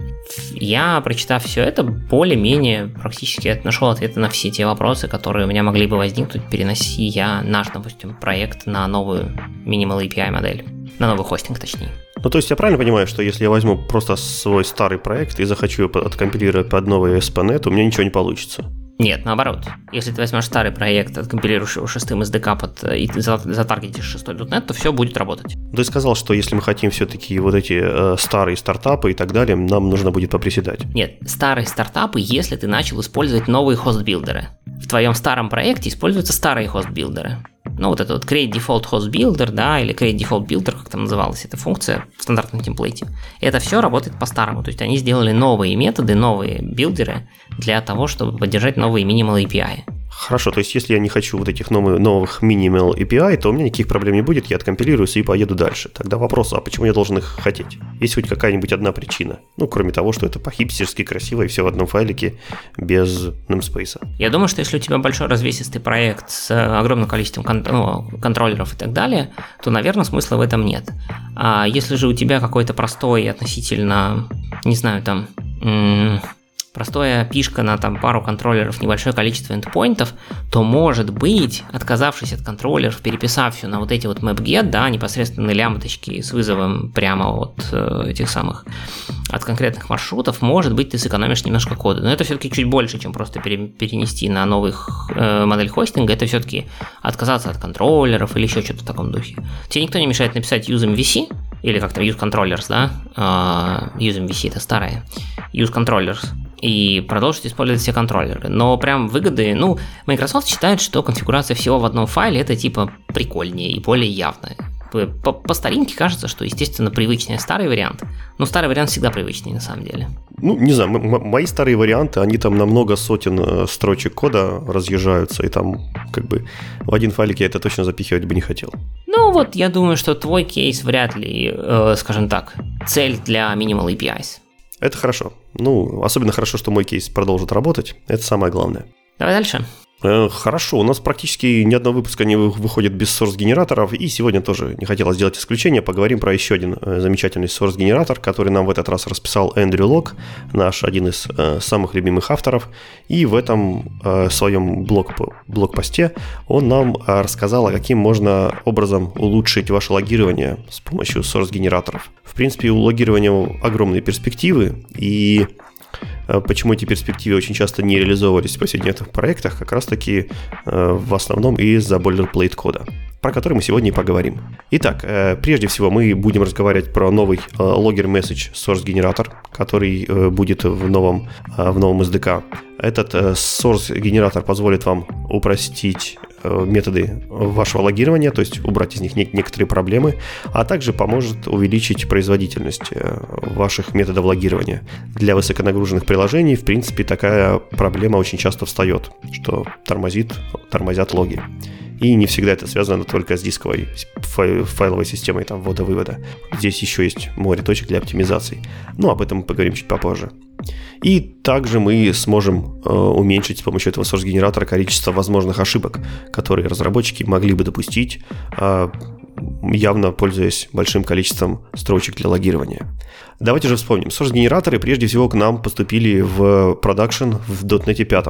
я, прочитав все это, более-менее практически нашел ответы на все те вопросы, которые у меня могли бы возникнуть, переноси наш, допустим, проект на новую Minimal API модель. На новый хостинг, точнее. Ну, то есть я правильно понимаю, что если я возьму просто свой старый проект и захочу его откомпилировать под новый ASP.NET, у меня ничего не получится? Нет, наоборот. Если ты возьмешь старый проект, откомпилируешь его шестым SDK под, и ты затаргетишь шестой .NET, то все будет работать. Ты сказал, что если мы хотим все-таки вот эти э, старые стартапы и так далее, нам нужно будет поприседать. Нет, старые стартапы, если ты начал использовать новые хост-билдеры. В твоем старом проекте используются старые хост-билдеры ну, вот это вот create default host builder, да, или create default builder, как там называлась эта функция в стандартном темплейте, это все работает по-старому. То есть они сделали новые методы, новые билдеры для того, чтобы поддержать новые minimal API. Хорошо, то есть если я не хочу вот этих новых, minimal API, то у меня никаких проблем не будет, я откомпилируюсь и поеду дальше. Тогда вопрос, а почему я должен их хотеть? Есть хоть какая-нибудь одна причина? Ну, кроме того, что это по-хипстерски красиво и все в одном файлике без namespace. Я думаю, что если у тебя большой развесистый проект с огромным количеством кон- ну, контроллеров и так далее, то, наверное, смысла в этом нет. А если же у тебя какой-то простой относительно, не знаю, там простая пишка на там пару контроллеров, небольшое количество эндпоинтов, то может быть, отказавшись от контроллеров, переписав все на вот эти вот mapget, да, непосредственно лямбочки с вызовом прямо от э, этих самых, от конкретных маршрутов, может быть, ты сэкономишь немножко кода. Но это все-таки чуть больше, чем просто пере, перенести на новый э, модель хостинга. Это все-таки отказаться от контроллеров или еще что-то в таком духе. Тебе никто не мешает написать use MVC, или как-то use controllers, да, uh, use MVC это старое, use controllers, и продолжить использовать все контроллеры. Но прям выгоды, ну, Microsoft считает, что конфигурация всего в одном файле это типа прикольнее и более явная. По, по старинке кажется, что, естественно, привычнее старый вариант, но старый вариант всегда привычнее на самом деле. Ну, не знаю, мои старые варианты, они там на много сотен э, строчек кода разъезжаются, и там как бы в один файлик я это точно запихивать бы не хотел. Ну вот, я думаю, что твой кейс вряд ли, э, скажем так, цель для Minimal APIs. Это хорошо. Ну, особенно хорошо, что мой кейс продолжит работать. Это самое главное. Давай дальше. Э, хорошо, у нас практически ни одного выпуска не выходит без source-генераторов, и сегодня тоже не хотелось сделать исключение, поговорим про еще один э, замечательный source-генератор, который нам в этот раз расписал Эндрю Лок, наш один из э, самых любимых авторов, и в этом своем блог, блог-посте он нам рассказал, а каким можно образом улучшить ваше логирование с помощью source-генераторов. В принципе, у логирования огромные перспективы, и почему эти перспективы очень часто не реализовывались в повседневных проектах, как раз таки э, в основном из-за boilerplate кода про который мы сегодня и поговорим. Итак, э, прежде всего мы будем разговаривать про новый Logger Message Source генератор, который будет в новом, в новом SDK. Этот Source генератор позволит вам упростить Э, методы вашего логирования, то есть убрать из них некоторые проблемы, а также поможет увеличить производительность э, ваших методов логирования. Для высоконагруженных приложений, в принципе, такая проблема очень часто встает, что тормозит, тормозят логи. И не всегда это связано только с дисковой файловой системой там, ввода-вывода. Здесь еще есть море точек для оптимизации. Но об этом мы поговорим чуть попозже. И также мы сможем э, уменьшить с помощью этого source-генератора количество возможных ошибок, которые разработчики могли бы допустить, э, явно пользуясь большим количеством строчек для логирования. Давайте же вспомним. Source-генераторы прежде всего к нам поступили в продакшн в .NET 5.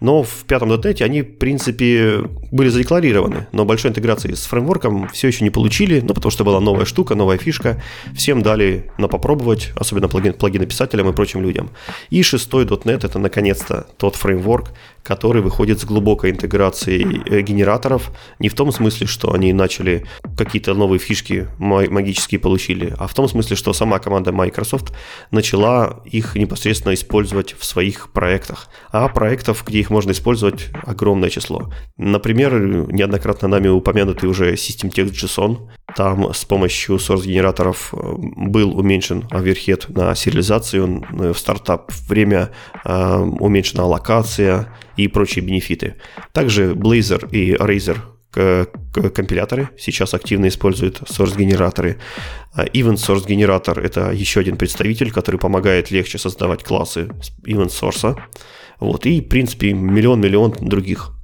Но в пятом .NET они, в принципе, были задекларированы, но большой интеграции с фреймворком все еще не получили, ну, потому что была новая штука, новая фишка. Всем дали на попробовать, особенно плагин, плагинописателям и прочим людям. И шестой .NET это, наконец-то, тот фреймворк, который выходит с глубокой интеграцией э, генераторов, не в том смысле, что они начали какие-то новые фишки магические получили, а в том смысле, что сама команда Microsoft начала их непосредственно использовать в своих проектах. А проектов, где их можно использовать, огромное число. Например, неоднократно нами упомянутый уже System Text JSON. Там с помощью source-генераторов э, был уменьшен оверхед на сериализацию, э, в стартап время уменьшена аллокация, и прочие бенефиты. Также Blazor и Razer компиляторы сейчас активно используют source-генераторы. Event Source генератор это еще один представитель, который помогает легче создавать классы Event Source. Вот, и, в принципе, миллион-миллион других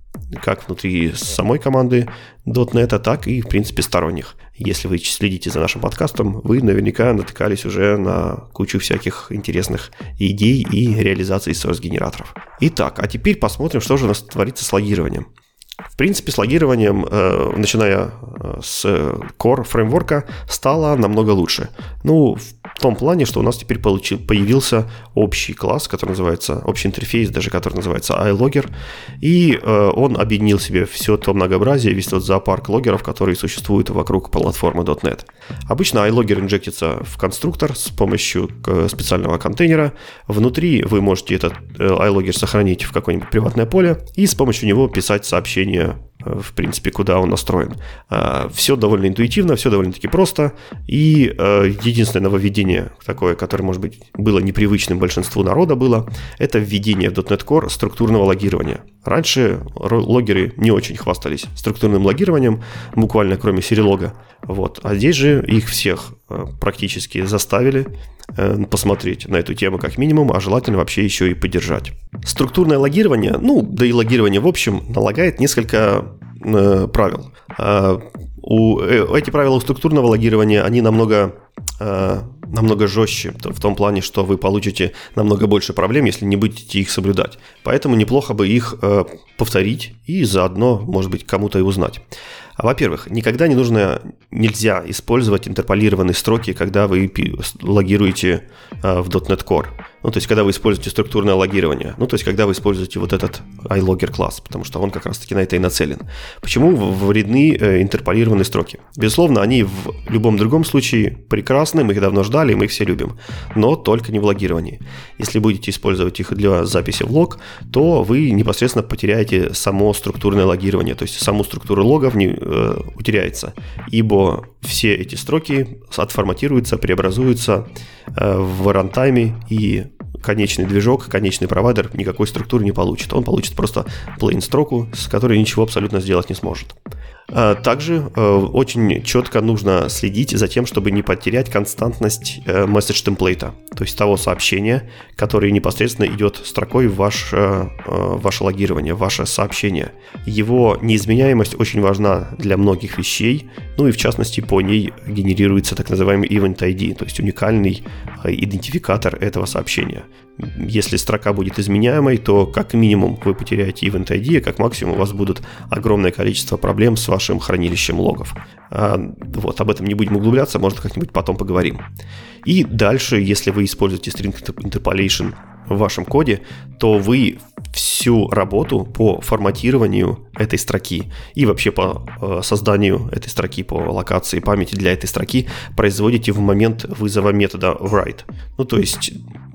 как внутри самой команды .NET, так и, в принципе, сторонних. Если вы следите за нашим подкастом, вы наверняка натыкались уже на кучу всяких интересных идей и реализаций source-генераторов. Итак, а теперь посмотрим, что же у нас творится с логированием. В принципе, с логированием, э, начиная э, с Core фреймворка, стало намного лучше. Ну, в том плане, что у нас теперь получил, появился общий класс, который называется, общий интерфейс, даже который называется iLogger, и э, он объединил себе все то многообразие, весь тот зоопарк логеров, которые существуют вокруг платформы .NET. Обычно iLogger инжектится в конструктор с помощью специального контейнера. Внутри вы можете этот iLogger сохранить в какое-нибудь приватное поле и с помощью него писать сообщения сообщения, э, в принципе, куда он настроен. А, все довольно интуитивно, все довольно-таки просто. И э, единственное нововведение такое, которое, может быть, было непривычным большинству народа было, это введение в .NET Core структурного логирования. Раньше логеры не очень хвастались структурным логированием, буквально кроме серилога. Вот. А здесь же их всех э, практически заставили Э, посмотреть на эту тему как минимум, а желательно вообще еще и поддержать. Структурное логирование, ну, да и логирование в общем, налагает несколько э, правил. А, у, э, эти правила структурного логирования, они намного, э, намного жестче, в том плане, что вы получите намного больше проблем, если не будете их соблюдать. Поэтому неплохо бы их э, повторить и заодно, может быть, кому-то и узнать. Во-первых, никогда не нужно, нельзя использовать интерполированные строки, когда вы логируете э, в .NET Core. Ну, то есть, когда вы используете структурное логирование. Ну, то есть, когда вы используете вот этот iLogger класс, потому что он как раз-таки на это и нацелен. Почему вредны э, интерполированные строки? Безусловно, они в любом другом случае прекрасны, мы их давно ждали, мы их все любим. Но только не в логировании. Если будете использовать их для записи в лог, то вы непосредственно потеряете само структурное логирование, то есть саму структуру логов не, э, утеряется. Ибо все эти строки отформатируются, преобразуются э, в рантайме и конечный движок, конечный провайдер никакой структуры не получит. Он получит просто plain строку, с которой ничего абсолютно сделать не сможет. А, также э, очень четко нужно следить за тем, чтобы не потерять константность э, message темплейта, то есть того сообщения, которое непосредственно идет строкой в ваш, э, ваше логирование, в ваше сообщение. Его неизменяемость очень важна для многих вещей, ну и в частности по ней генерируется так называемый Event ID, то есть уникальный идентификатор этого сообщения. Если строка будет изменяемой, то как минимум вы потеряете Event ID, а как максимум у вас будут огромное количество проблем с вашим хранилищем логов. А, вот, об этом не будем углубляться, может как-нибудь потом поговорим. И дальше, если вы используете string interpolation в вашем коде, то вы всю работу по форматированию этой строки и вообще по э, созданию этой строки, по локации памяти для этой строки производите в момент вызова метода write. Ну, то есть,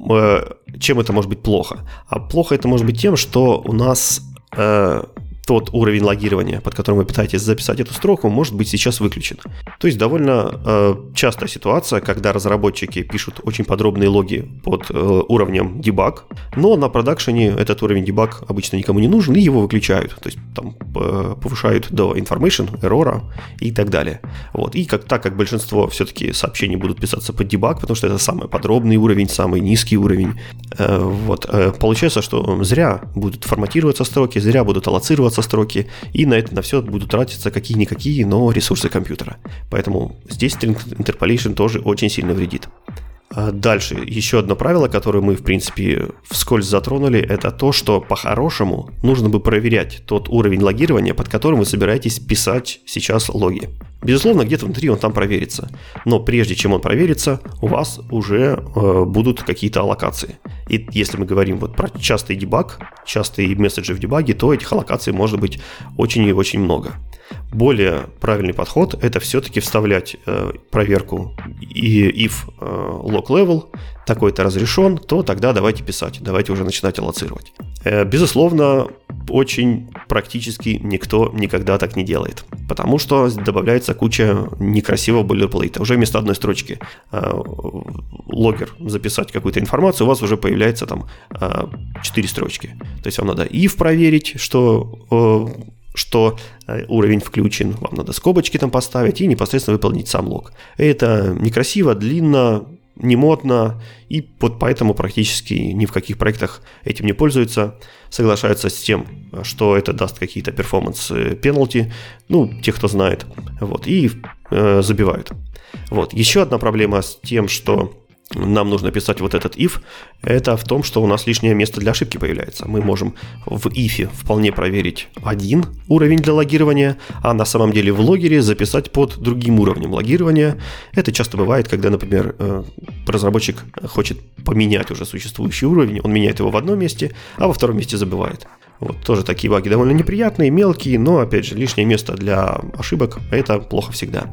э, чем это может быть плохо? А плохо это может быть тем, что у нас э, тот уровень логирования, под которым вы пытаетесь записать эту строку, может быть сейчас выключен. То есть довольно э, частая ситуация, когда разработчики пишут очень подробные логи под э, уровнем дебаг, но на продакшене этот уровень дебаг обычно никому не нужен, и его выключают. То есть там э, повышают до information, error и так далее. Вот. И как, так как большинство все-таки сообщений будут писаться под дебаг, потому что это самый подробный уровень, самый низкий уровень, э, вот, э, получается, что зря будут форматироваться строки, зря будут аллоцироваться со строки, и на это на все будут тратиться какие-никакие, но ресурсы компьютера. Поэтому здесь string interpolation тоже очень сильно вредит. А дальше, еще одно правило, которое мы, в принципе, вскользь затронули, это то, что по-хорошему нужно бы проверять тот уровень логирования, под которым вы собираетесь писать сейчас логи. Безусловно, где-то внутри он там проверится. Но прежде чем он проверится, у вас уже э, будут какие-то аллокации. И если мы говорим вот про частый дебаг, частые месседжи в дебаге, то этих аллокаций может быть очень и очень много. Более правильный подход – это все-таки вставлять э, проверку и if э, log level такой-то разрешен, то тогда давайте писать, давайте уже начинать аллоцировать. Э, безусловно, очень практически никто никогда так не делает, потому что добавляется куча некрасивого бойлерплейта. Уже вместо одной строчки э, логер записать какую-то информацию, у вас уже появляется там э, 4 строчки. То есть вам надо if проверить, что э, что э, уровень включен, вам надо скобочки там поставить и непосредственно выполнить сам лог. Это некрасиво, длинно, не модно, и вот поэтому практически ни в каких проектах этим не пользуются, соглашаются с тем, что это даст какие-то перформанс-пеналти, ну, тех, кто знает, вот, и э, забивают. Вот. Еще одна проблема с тем, что нам нужно писать вот этот if, это в том, что у нас лишнее место для ошибки появляется. Мы можем в if вполне проверить один уровень для логирования, а на самом деле в логере записать под другим уровнем логирования. Это часто бывает, когда, например, э, разработчик хочет поменять уже существующий уровень, он меняет его в одном месте, а во втором месте забывает. Вот, тоже такие баги довольно неприятные, мелкие, но, опять же, лишнее место для ошибок – это плохо всегда.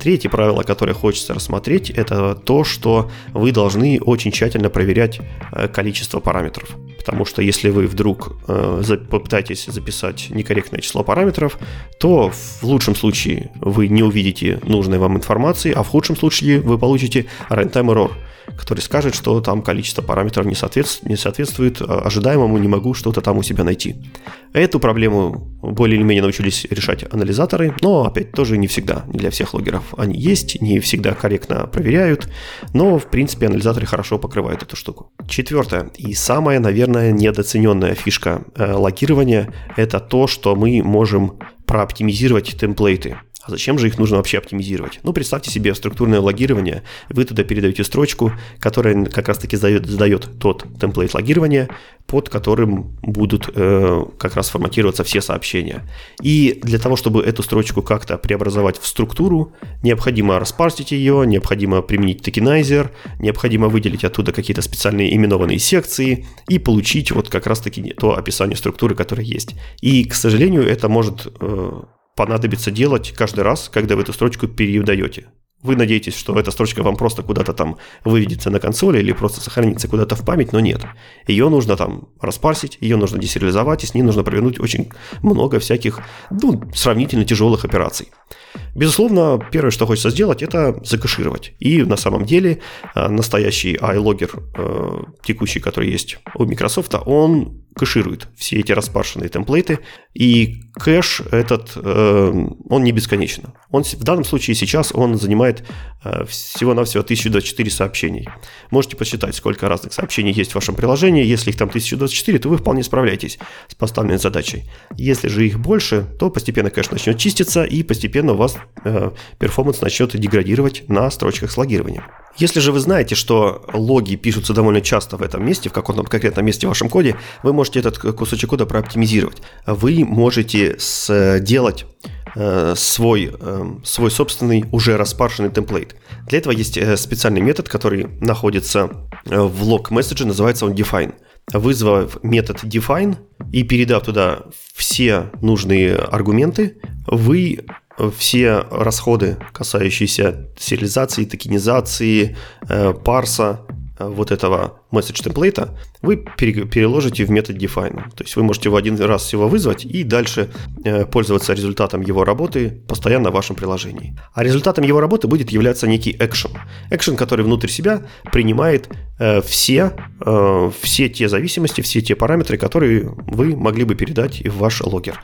Третье правило, которое хочется рассмотреть, это то, что вы должны очень тщательно проверять э, количество параметров. Потому что если вы вдруг э, попытаетесь записать некорректное число параметров, то в лучшем случае вы не увидите нужной вам информации, а в худшем случае вы получите runtime error – который скажет, что там количество параметров не соответствует, а, ожидаемому, не могу что-то там у себя найти. Эту проблему более или менее научились решать анализаторы, но опять тоже не всегда, не для всех логеров они есть, не всегда корректно проверяют, но в принципе анализаторы хорошо покрывают эту штуку. Четвертое и самая, наверное, недооцененная фишка э, логирования – это то, что мы можем прооптимизировать темплейты. А зачем же их нужно вообще оптимизировать? Ну, представьте себе структурное логирование. Вы туда передаете строчку, которая как раз-таки задает, задает тот темплейт логирования, под которым будут э, как раз форматироваться все сообщения. И для того, чтобы эту строчку как-то преобразовать в структуру, необходимо распарсить ее, необходимо применить токенайзер, необходимо выделить оттуда какие-то специальные именованные секции и получить вот как раз-таки то описание структуры, которое есть. И, к сожалению, это может э, понадобится делать каждый раз, когда вы эту строчку передаете. Вы надеетесь, что эта строчка вам просто куда-то там выведется на консоли или просто сохранится куда-то в память, но нет. Ее нужно там распарсить, ее нужно десериализовать, и с ней нужно провернуть очень много всяких, ну, сравнительно тяжелых операций. Безусловно, первое, что хочется сделать, это закэшировать. И на самом деле э, настоящий iLogger, э, текущий, который есть у Microsoft, он кэширует все эти распаршенные темплейты, и кэш этот, э, он не бесконечен. Он, в данном случае сейчас он занимает э, всего-навсего 1024 сообщений. Можете посчитать, сколько разных сообщений есть в вашем приложении. Если их там 1024, то вы вполне справляетесь с поставленной задачей. Если же их больше, то постепенно кэш начнет чиститься, и постепенно у вас э, перформанс начнет деградировать на строчках с логированием. Если же вы знаете, что логи пишутся довольно часто в этом месте, в каком-то конкретном месте в вашем коде, вы можете этот кусочек кода прооптимизировать. Вы можете сделать э, свой, э, свой собственный уже распаршенный темплейт. Для этого есть э, специальный метод, который находится в лог месседже, называется он define. Вызвав метод define и передав туда все нужные аргументы, вы все расходы, касающиеся сериализации, токенизации, парса, вот этого message темплейта, вы переложите в метод define. То есть вы можете его один раз всего вызвать и дальше э, пользоваться результатом его работы постоянно в вашем приложении. А результатом его работы будет являться некий action. Action, который внутрь себя принимает все, все те зависимости, все те параметры, которые вы могли бы передать в ваш логер.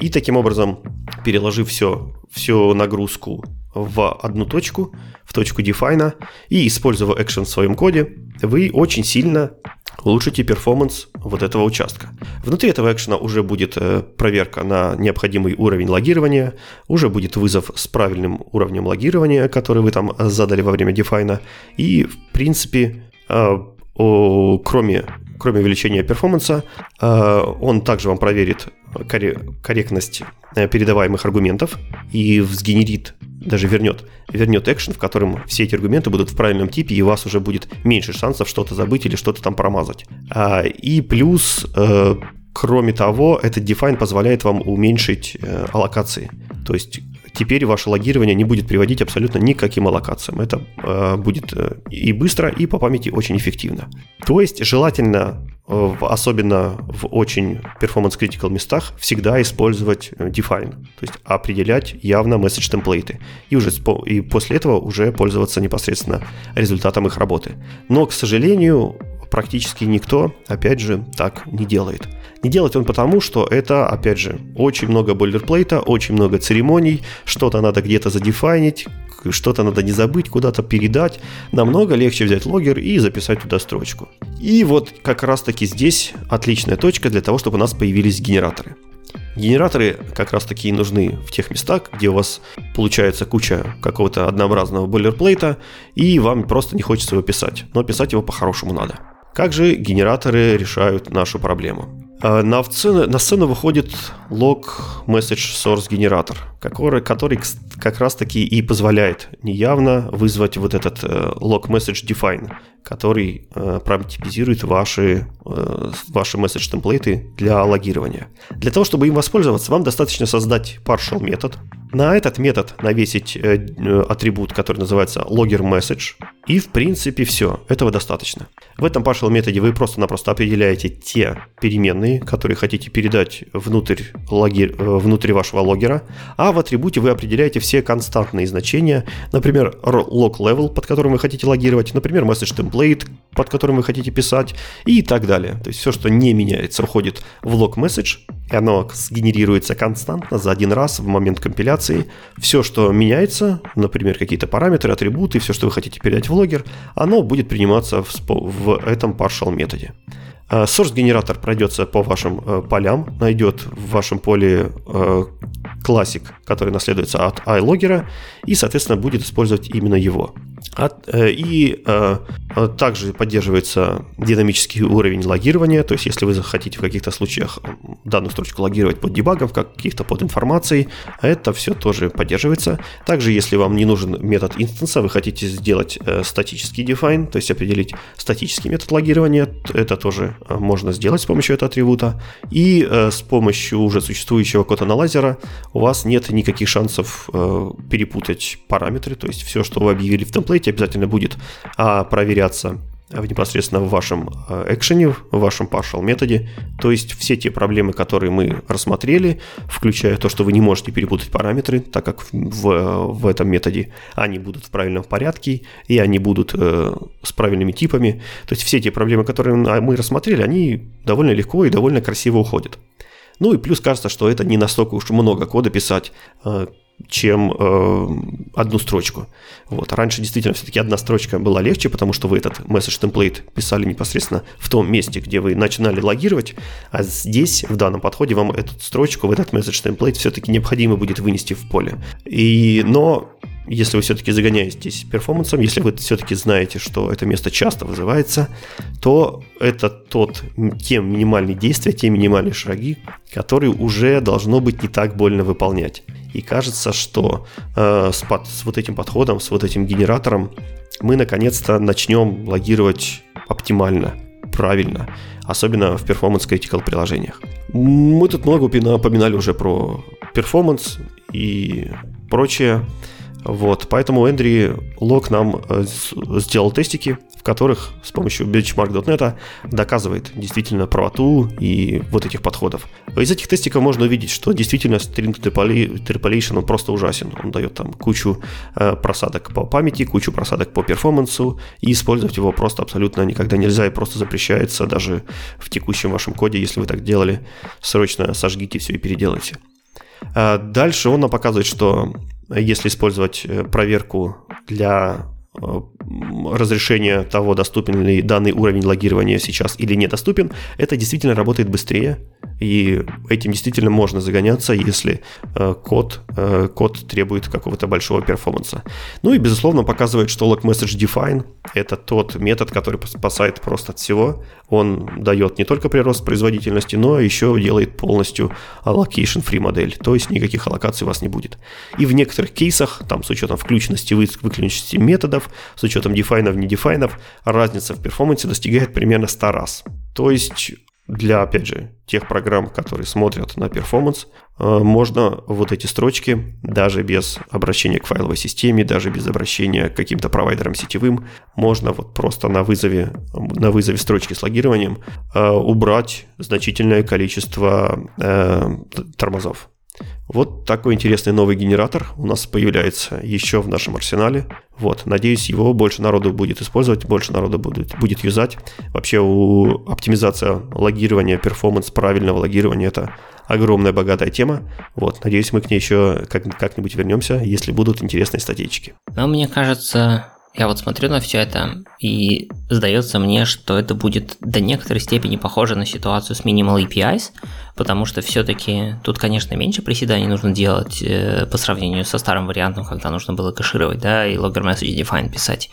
И таким образом, переложив все, всю нагрузку в одну точку, в точку define, и используя action в своем коде, вы очень сильно улучшите перформанс вот этого участка. Внутри этого экшена уже будет э, проверка на необходимый уровень логирования, уже будет вызов с правильным уровнем логирования, который вы там задали во время define, и в принципе э, кроме кроме увеличения перформанса, э, он также вам проверит корректность передаваемых аргументов и сгенерит даже вернет, вернет экшен, в котором все эти аргументы будут в правильном типе, и у вас уже будет меньше шансов что-то забыть или что-то там промазать. А, и плюс, э, кроме того, этот define позволяет вам уменьшить э, аллокации. То есть теперь ваше логирование не будет приводить абсолютно никаким аллокациям. Это э, будет э, и быстро, и по памяти очень эффективно. То есть желательно особенно в очень performance-critical местах, всегда использовать э, define, то есть определять явно message темплейты, и, уже, и после этого уже пользоваться непосредственно результатом их работы. Но, к сожалению, практически никто, опять же, так не делает. Не делает он потому, что это, опять же, очень много бойлерплейта, очень много церемоний, что-то надо где-то задефайнить, что-то надо не забыть, куда-то передать. Намного легче взять логер и записать туда строчку. И вот как раз таки здесь отличная точка для того, чтобы у нас появились генераторы. Генераторы как раз таки нужны в тех местах, где у вас получается куча какого-то однообразного бойлерплейта, и вам просто не хочется его писать. Но писать его по-хорошему надо. Как же генераторы решают нашу проблему? А, на, сцену, на сцену выходит лог message source генератор, который, который как раз таки и позволяет неявно вызвать вот этот э, log message define, который э, прототипизирует ваши, э, ваши message темплейты для логирования. Для того, чтобы им воспользоваться, вам достаточно создать partial метод, на этот метод навесить э, э, атрибут, который называется logger message, и в принципе все, этого достаточно. В этом partial методе вы просто-напросто определяете те переменные, которые хотите передать внутрь, логер, э, внутрь вашего логера, а в атрибуте вы определяете все константные значения, например, log level, под которым вы хотите логировать, например, message template, под которым вы хотите писать. И так далее. То есть все, что не меняется, уходит в log message, и оно сгенерируется константно за один раз в момент компиляции. Все, что меняется, например, какие-то параметры, атрибуты, все, что вы хотите передать в логер, оно будет приниматься в, в этом partial методе. А, source-генератор пройдется по вашим э, полям, найдет в вашем поле э, классик, который наследуется от iLogger, и, соответственно, будет использовать именно его. От, э, и э, также поддерживается динамический уровень логирования, то есть если вы захотите в каких-то случаях данную строчку логировать под дебагом, каких-то под информацией, это все тоже поддерживается. Также, если вам не нужен метод инстанса, вы хотите сделать э, статический define, то есть определить статический метод логирования, это тоже э, можно сделать с помощью этого атрибута. И э, с помощью уже существующего код-анализера у вас нет никаких шансов э, перепутать параметры, то есть все, что вы объявили в темплейте, обязательно будет а, проверяться в непосредственно в вашем э, экшене, в вашем partial методе. То есть все те проблемы, которые мы рассмотрели, включая то, что вы не можете перепутать параметры, так как в, в этом методе они будут в правильном порядке, и они будут э, с правильными типами. То есть все те проблемы, которые мы рассмотрели, они довольно легко и довольно красиво уходят. Ну и плюс кажется, что это не настолько уж много кода писать, э, чем э, одну строчку. Вот. Раньше действительно все-таки одна строчка была легче, потому что вы этот message template писали непосредственно в том месте, где вы начинали логировать, а здесь, в данном подходе, вам эту строчку, в этот message template все-таки необходимо будет вынести в поле. И, но если вы все-таки загоняетесь перформансом, если вы все-таки знаете, что это место часто вызывается, то это тот, те минимальные действия, те минимальные шаги, которые уже должно быть не так больно выполнять. И кажется, что э, с, под, с вот этим подходом, с вот этим генератором мы наконец-то начнем логировать оптимально, правильно, особенно в performance critical приложениях. Мы тут много упоминали уже про перформанс и прочее. Вот, поэтому Эндри Лок нам э, сделал тестики, в которых с помощью benchmark.net доказывает действительно правоту и вот этих подходов. Из этих тестиков можно увидеть, что действительно string interpolation он просто ужасен. Он дает там кучу э, просадок по памяти, кучу просадок по перформансу, и использовать его просто абсолютно никогда нельзя и просто запрещается даже в текущем вашем коде, если вы так делали, срочно сожгите все и переделайте. А дальше он нам показывает, что если использовать э, проверку для э, разрешения того, доступен ли данный уровень логирования сейчас или недоступен, это действительно работает быстрее, и этим действительно можно загоняться, если э, код, э, код требует какого-то большого перформанса. Ну и, безусловно, показывает, что log message define – это тот метод, который спасает просто от всего. Он дает не только прирост производительности, но еще делает полностью allocation-free модель, то есть никаких аллокаций у вас не будет. И в некоторых кейсах, там с учетом включенности, выключенности методов, с учетом дефайнов, не дефайнов, разница в перформансе достигает примерно 100 раз. То есть для, опять же, тех программ, которые смотрят на перформанс, э, можно вот эти строчки, даже без обращения к файловой системе, даже без обращения к каким-то провайдерам сетевым, можно вот просто на вызове, на вызове строчки с логированием э, убрать значительное количество э, тормозов. Вот такой интересный новый генератор у нас появляется еще в нашем арсенале. Вот, надеюсь, его больше народу будет использовать, больше народу будет, будет юзать. Вообще у оптимизация логирования, перформанс правильного логирования – это огромная богатая тема. Вот, надеюсь, мы к ней еще как- как-нибудь вернемся, если будут интересные статейки. Но мне кажется, я вот смотрю на все это, и сдается мне, что это будет до некоторой степени похоже на ситуацию с Minimal APIs, потому что все-таки тут, конечно, меньше приседаний нужно делать э, по сравнению со старым вариантом, когда нужно было кэшировать, да, и logger message define писать.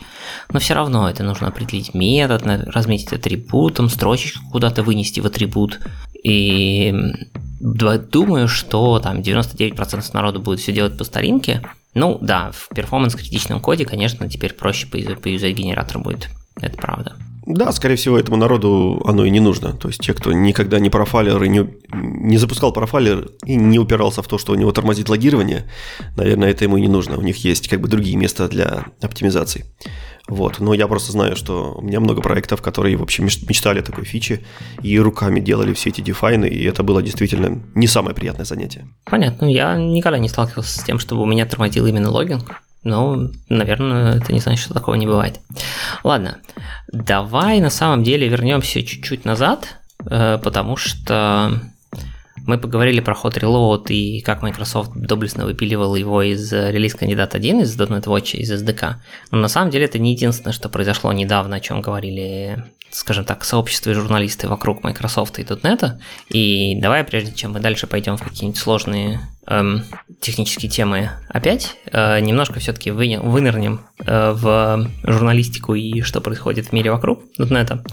Но все равно это нужно определить метод, разметить атрибутом, строчечку куда-то вынести в атрибут. И думаю, что там 99% народу будет все делать по старинке, ну да, в перформанс-критичном коде, конечно, теперь проще поюзать генератор будет. Это правда. Да, скорее всего, этому народу оно и не нужно. То есть те, кто никогда не профайлер и не, не запускал профайлер и не упирался в то, что у него тормозит логирование, наверное, это ему и не нужно. У них есть как бы другие места для оптимизации. Вот. Но я просто знаю, что у меня много проектов, которые вообще мечтали о такой фиче и руками делали все эти дефайны, и это было действительно не самое приятное занятие. Понятно. Я никогда не сталкивался с тем, чтобы у меня тормозил именно логинг. Но, наверное, это не значит, что такого не бывает. Ладно, давай на самом деле вернемся чуть-чуть назад, э, потому что мы поговорили про Hot Reload и как Microsoft доблестно выпиливал его из релиз кандидат 1 из .NET Watch, из SDK. Но на самом деле это не единственное, что произошло недавно, о чем говорили, скажем так, сообщество и журналисты вокруг Microsoft и .NET. И давай, прежде чем мы дальше пойдем в какие-нибудь сложные эм, технические темы опять, э, немножко все-таки вы, вынырнем э, в журналистику и что происходит в мире вокруг .NET,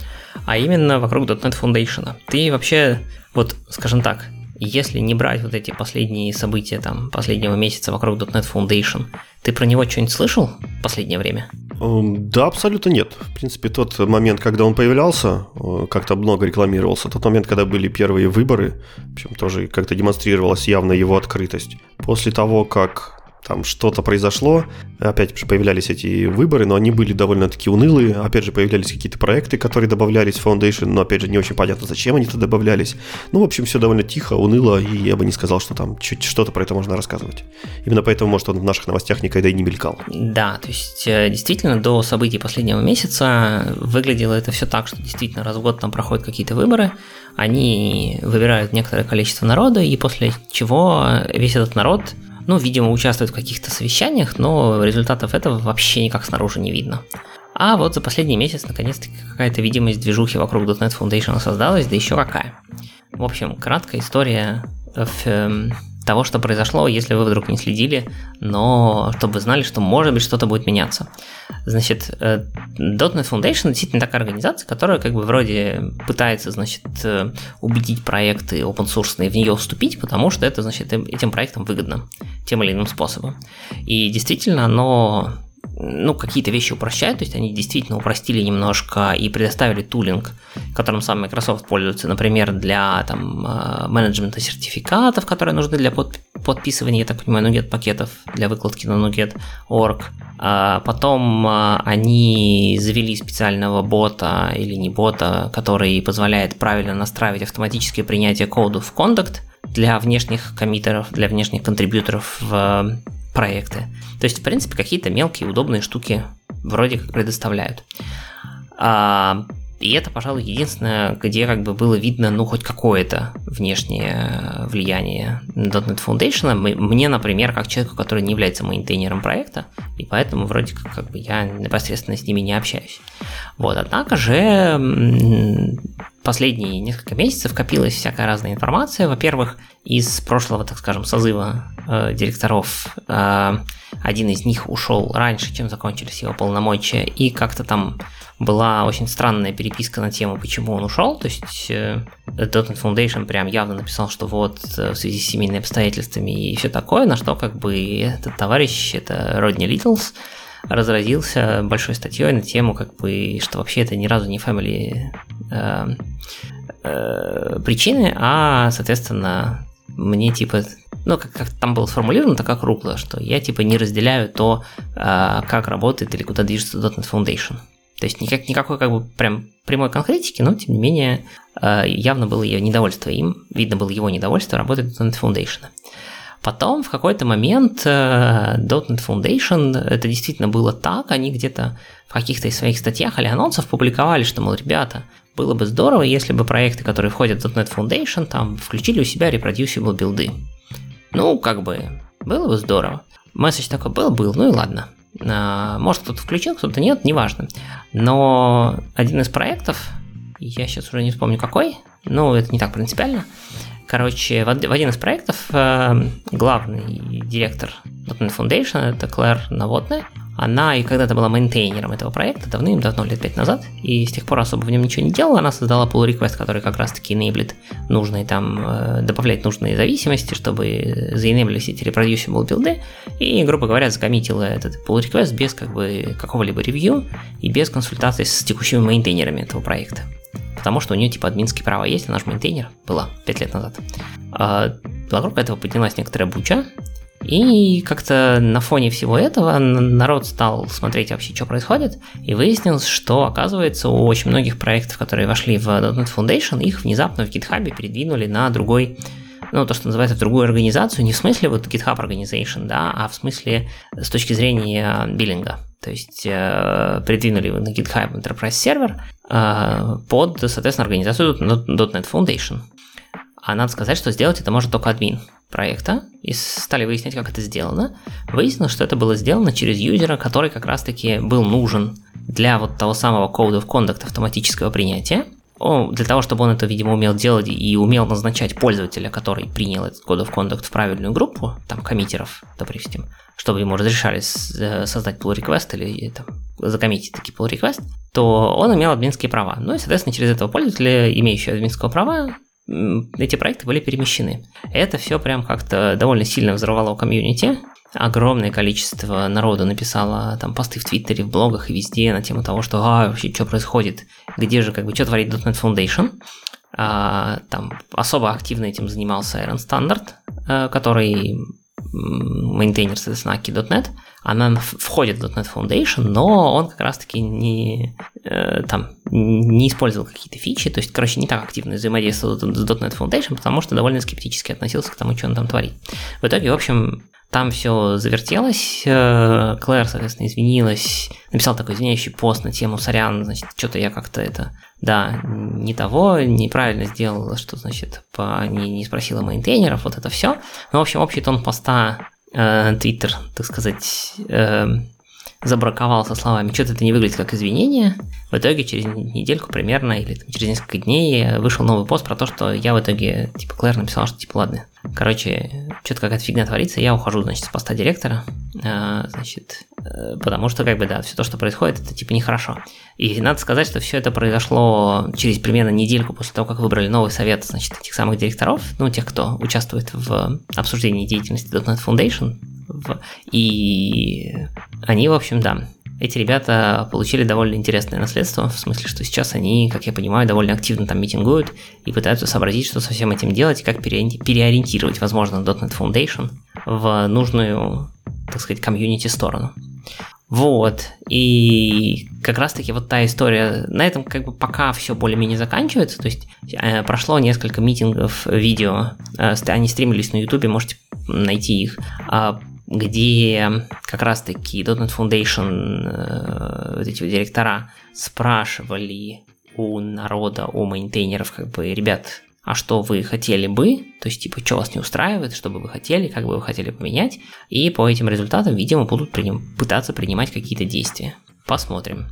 а именно вокруг .NET Foundation. Ты вообще, вот скажем так, если не брать вот эти последние события там последнего месяца вокруг .NET Foundation, ты про него что-нибудь слышал в последнее время? Эм, да, абсолютно нет. В принципе, тот момент, когда он появлялся, э, как-то много рекламировался. Тот момент, когда были первые выборы, в общем, тоже как-то демонстрировалась явно его открытость. После того, как там что-то произошло, опять же появлялись эти выборы, но они были довольно-таки унылые, опять же появлялись какие-то проекты, которые добавлялись в Foundation, но опять же не очень понятно, зачем они туда добавлялись. Ну, в общем, все довольно тихо, уныло, и я бы не сказал, что там чуть что-то про это можно рассказывать. Именно поэтому, может, он в наших новостях никогда и не мелькал. Да, то есть э, действительно до событий последнего месяца выглядело это все так, что действительно раз в год там проходят какие-то выборы, они выбирают некоторое количество народа, и после чего весь этот народ ну, видимо, участвует в каких-то совещаниях, но результатов этого вообще никак снаружи не видно. А вот за последний месяц наконец-таки какая-то видимость движухи вокруг .NET Foundation создалась, да еще какая. В общем, краткая история в эм, того, что произошло, если вы вдруг не следили, но чтобы знали, что может быть что-то будет меняться. Значит, э, .NET Foundation действительно такая организация, которая как бы вроде пытается, значит, э, убедить проекты open source в нее вступить, потому что это, значит, этим проектам выгодно тем или иным способом. И действительно, оно ну, какие-то вещи упрощают, то есть они действительно упростили немножко и предоставили тулинг, которым сам Microsoft пользуется, например, для там, э, менеджмента сертификатов, которые нужны для под, подписывания, я так понимаю, NuGet пакетов для выкладки на NuGet.org. А потом э, они завели специального бота или не бота, который позволяет правильно настраивать автоматическое принятие кода в Conduct для внешних коммитеров, для внешних контрибьюторов в проекты. То есть, в принципе, какие-то мелкие удобные штуки вроде как предоставляют. А, и это, пожалуй, единственное, где как бы было видно, ну, хоть какое-то внешнее влияние .NET Foundation. Мне, например, как человеку, который не является мейнтейнером проекта, и поэтому вроде как, как бы я непосредственно с ними не общаюсь. Вот, однако же последние несколько месяцев копилась всякая разная информация. Во-первых, из прошлого, так скажем, созыва э, директоров э, один из них ушел раньше, чем закончились его полномочия, и как-то там была очень странная переписка на тему, почему он ушел. То есть э, .NET Foundation прям явно написал, что вот э, в связи с семейными обстоятельствами и все такое, на что как бы этот товарищ, это Родни Литлс, разразился большой статьей на тему, как бы, что вообще это ни разу не family э, э, причины, а, соответственно, мне типа, ну, как, как там было сформулировано, так как рукло, что я типа не разделяю то, э, как работает или куда движется .NET Foundation. То есть никак, никакой как бы прям прямой конкретики, но тем не менее э, явно было ее недовольство им, видно было его недовольство работать .NET Foundation. Потом в какой-то момент uh, .NET Foundation, это действительно было так, они где-то в каких-то из своих статьях или анонсов публиковали, что, мол, ребята, было бы здорово, если бы проекты, которые входят в .NET Foundation, там включили у себя reproducible билды. Ну, как бы, было бы здорово. Месседж такой был, был, ну и ладно. Uh, может, кто-то включил, кто-то нет, неважно. Но один из проектов, я сейчас уже не вспомню какой, но это не так принципиально, Короче, в один из проектов э, главный директор .NET Foundation, это Клэр Наводная, она и когда-то была мейнтейнером этого проекта давным-давно, лет пять назад, и с тех пор особо в нем ничего не делала, она создала pull request, который как раз-таки enablet нужные там, э, добавлять нужные зависимости, чтобы заенеблились эти reproducible билды, и, грубо говоря, закоммитила этот pull request без как бы какого-либо ревью и без консультации с текущими мейнтейнерами этого проекта. Потому что у нее типа админские права есть, она же мейнтейнер была 5 лет назад. А, вокруг этого поднялась некоторая буча, и как-то на фоне всего этого народ стал смотреть вообще, что происходит, и выяснилось, что, оказывается, у очень многих проектов, которые вошли в .NET Foundation, их внезапно в GitHub передвинули на другой ну, то, что называется, в другую организацию, не в смысле вот GitHub Organization, да, а в смысле с точки зрения биллинга. То есть э, придвинули на GitHub Enterprise Server э, под, соответственно, организацию .NET Foundation. А надо сказать, что сделать это может только админ проекта, и стали выяснять, как это сделано. Выяснилось, что это было сделано через юзера, который как раз-таки был нужен для вот того самого Code of Conduct автоматического принятия, для того, чтобы он это, видимо, умел делать и умел назначать пользователя, который принял этот Code of Conduct в правильную группу, там, коммитеров, допустим, чтобы ему разрешали э, создать pull request или там, закоммитить такие pull request, то он имел админские права. Ну и, соответственно, через этого пользователя, имеющего админского права, эти проекты были перемещены. Это все прям как-то довольно сильно взорвало комьюнити, огромное количество народу написало там посты в Твиттере, в блогах и везде на тему того, что а, вообще что происходит, где же как бы что творит .NET Foundation. А, там особо активно этим занимался Aaron Stannard, а, который мейнтейнер, соответственно, Akka.NET, она входит в .NET Foundation, но он как раз-таки не, э, там, не использовал какие-то фичи, то есть, короче, не так активно взаимодействовал с .NET Foundation, потому что довольно скептически относился к тому, что он там творит. В итоге, в общем, там все завертелось, э, Клэр, соответственно, извинилась, написал такой извиняющий пост на тему «Сорян, значит, что-то я как-то это, да, не того, неправильно сделала, что, значит, по, не, не спросила мейнтейнеров, вот это все. Ну, в общем, общий тон поста Э, Твиттер, так сказать, э, забраковал со словами «что-то это не выглядит как извинение». В итоге через недельку примерно или там, через несколько дней вышел новый пост про то, что я в итоге, типа, Клэр написал, что типа ладно, короче, что-то какая-то фигня творится, я ухожу, значит, с поста директора, э, значит, э, потому что, как бы, да, все то, что происходит, это типа нехорошо. И надо сказать, что все это произошло через примерно недельку после того, как выбрали новый совет, значит, этих самых директоров, ну, тех, кто участвует в обсуждении деятельности .NET Foundation, и они, в общем, да, эти ребята получили довольно интересное наследство, в смысле, что сейчас они, как я понимаю, довольно активно там митингуют и пытаются сообразить, что со всем этим делать, как переориентировать, возможно, .NET Foundation в нужную, так сказать, комьюнити сторону. Вот, и как раз-таки вот та история, на этом как бы пока все более-менее заканчивается, то есть э, прошло несколько митингов видео, э, они стримились на ютубе, можете найти их, э, где как раз-таки .NET Foundation, э, вот эти вот директора спрашивали у народа, у мейнтейнеров, как бы, ребят, а что вы хотели бы, то есть, типа, что вас не устраивает, что бы вы хотели, как бы вы хотели поменять, и по этим результатам, видимо, будут приним- пытаться принимать какие-то действия. Посмотрим,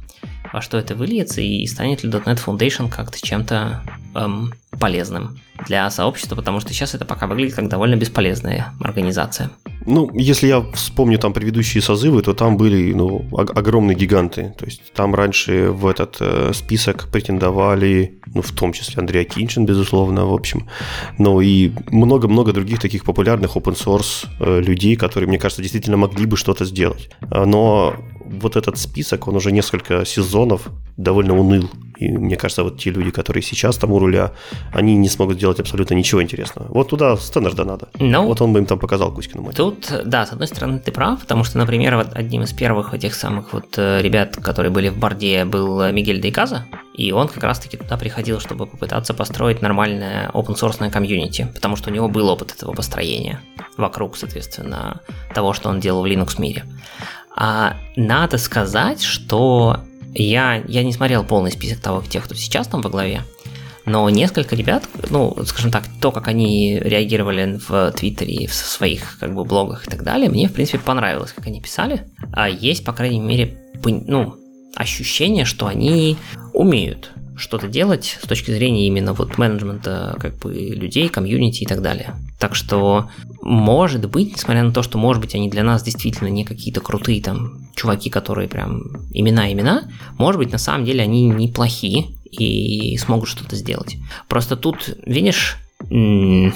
во что это выльется, и станет ли .NET Foundation как-то чем-то эм, полезным для сообщества, потому что сейчас это пока выглядит как довольно бесполезная организация. Ну, если я вспомню там предыдущие созывы, то там были ну, огромные гиганты. То есть там раньше в этот э, список претендовали, ну, в том числе Андрей Акинчин, безусловно, в общем. Но и много-много других таких популярных open source э, людей, которые, мне кажется, действительно могли бы что-то сделать. Но вот этот список, он уже несколько сезонов довольно уныл. И мне кажется, вот те люди, которые сейчас там у руля, они не смогут сделать абсолютно ничего интересного. Вот туда Стэннерда надо. Ну, вот он бы им там показал Кузькину мать. Тут, да, с одной стороны, ты прав, потому что, например, вот одним из первых этих самых вот э, ребят, которые были в Борде, был Мигель Дейказа, и он как раз-таки туда приходил, чтобы попытаться построить нормальное open source комьюнити, потому что у него был опыт этого построения вокруг, соответственно, того, что он делал в Linux мире. А надо сказать, что я, я не смотрел полный список того, тех, кто сейчас там во главе, но несколько ребят, ну, скажем так, то, как они реагировали в Твиттере, в своих как бы блогах и так далее, мне, в принципе, понравилось, как они писали. А есть, по крайней мере, ну, ощущение, что они умеют что-то делать с точки зрения именно вот менеджмента как бы людей, комьюнити и так далее. Так что, может быть, несмотря на то, что, может быть, они для нас действительно не какие-то крутые там чуваки, которые прям имена-имена, может быть, на самом деле они неплохие и смогут что-то сделать. Просто тут, видишь, э, у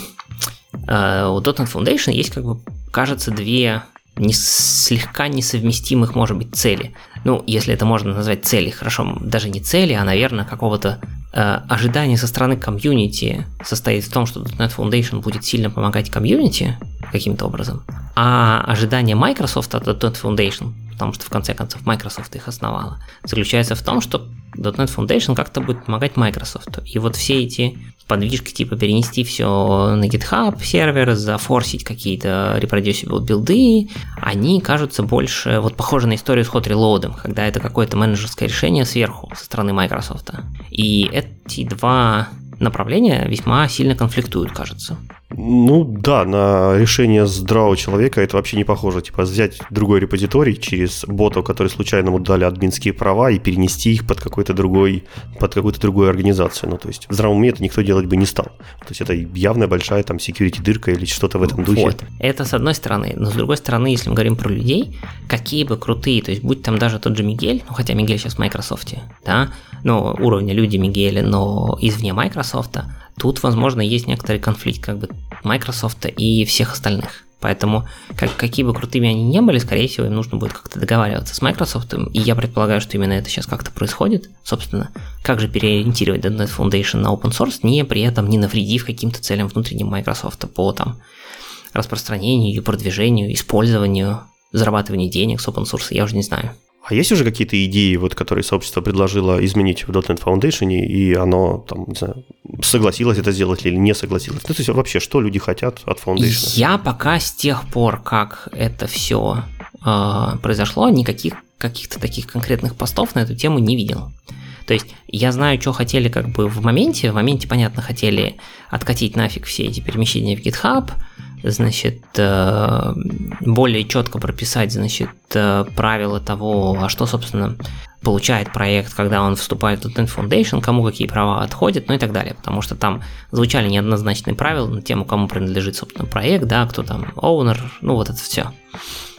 Dotnet Foundation есть как бы, кажется, две не, слегка несовместимых, может быть, цели. Ну, если это можно назвать цели, хорошо, даже не цели, а, наверное, какого-то э, ожидания со стороны комьюнити состоит в том, что .NET Foundation будет сильно помогать комьюнити каким-то образом, а ожидание Microsoft от .NET Foundation, потому что в конце концов Microsoft их основала, заключается в том, что .NET Foundation как-то будет помогать Microsoft. И вот все эти подвижки, типа перенести все на GitHub сервер, зафорсить какие-то reproducible билды, они кажутся больше вот похожи на историю с hot reload, когда это какое-то менеджерское решение сверху со стороны Microsoft. И эти два направления весьма сильно конфликтуют, кажется. Ну да, на решение здравого человека это вообще не похоже. Типа взять другой репозиторий через ботов, которые случайно ему дали админские права и перенести их под какой-то другой, под какую-то другую организацию. Ну то есть в здравом уме это никто делать бы не стал. То есть это явная большая там security дырка или что-то в этом духе. Вот. Это с одной стороны. Но с другой стороны, если мы говорим про людей, какие бы крутые, то есть будь там даже тот же Мигель, ну хотя Мигель сейчас в Microsoft, да, ну уровня люди Мигеля, но извне Microsoft, Тут, возможно, есть некоторый конфликт как бы Microsoft и всех остальных. Поэтому, как, какие бы крутыми они не были, скорее всего, им нужно будет как-то договариваться с Microsoft. И я предполагаю, что именно это сейчас как-то происходит. Собственно, как же переориентировать .NET Foundation на open source, не при этом не навредив каким-то целям внутренним Microsoft по там распространению, продвижению, использованию, зарабатыванию денег с open source, я уже не знаю. А есть уже какие-то идеи, вот, которые сообщество предложило изменить в .NET Foundation, и оно там, не знаю, согласилось это сделать или не согласилось? Ну, то есть вообще, что люди хотят от Foundation? Я пока с тех пор, как это все э, произошло, никаких каких-то таких конкретных постов на эту тему не видел. То есть я знаю, что хотели как бы в моменте. В моменте, понятно, хотели откатить нафиг все эти перемещения в GitHub, значит, э, более четко прописать, значит, э, правила того, а что, собственно, получает проект, когда он вступает в .NET Foundation, кому какие права отходят, ну и так далее, потому что там звучали неоднозначные правила на тему, кому принадлежит, собственно, проект, да, кто там owner, ну вот это все.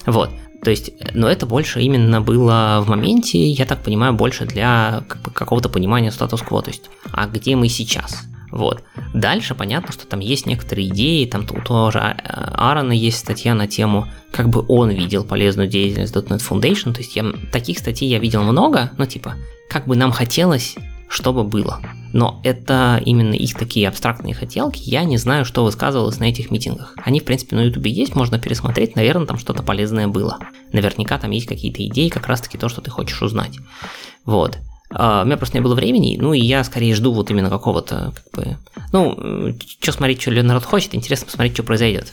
Вот. То есть, но это больше именно было в моменте, я так понимаю, больше для какого-то понимания статус-кво, то есть, а где мы сейчас? Вот. Дальше понятно, что там есть некоторые идеи, там у тоже Аарона есть статья на тему, как бы он видел полезную деятельность .NET Foundation, то есть я, таких статей я видел много, но типа, как бы нам хотелось чтобы было. Но это именно их такие абстрактные хотелки, я не знаю, что высказывалось на этих митингах. Они, в принципе, на ютубе есть, можно пересмотреть, наверное, там что-то полезное было. Наверняка там есть какие-то идеи, как раз-таки то, что ты хочешь узнать. Вот. Uh, у меня просто не было времени, ну и я скорее жду вот именно какого-то, как бы, ну, что смотреть, что народ хочет, интересно посмотреть, что произойдет.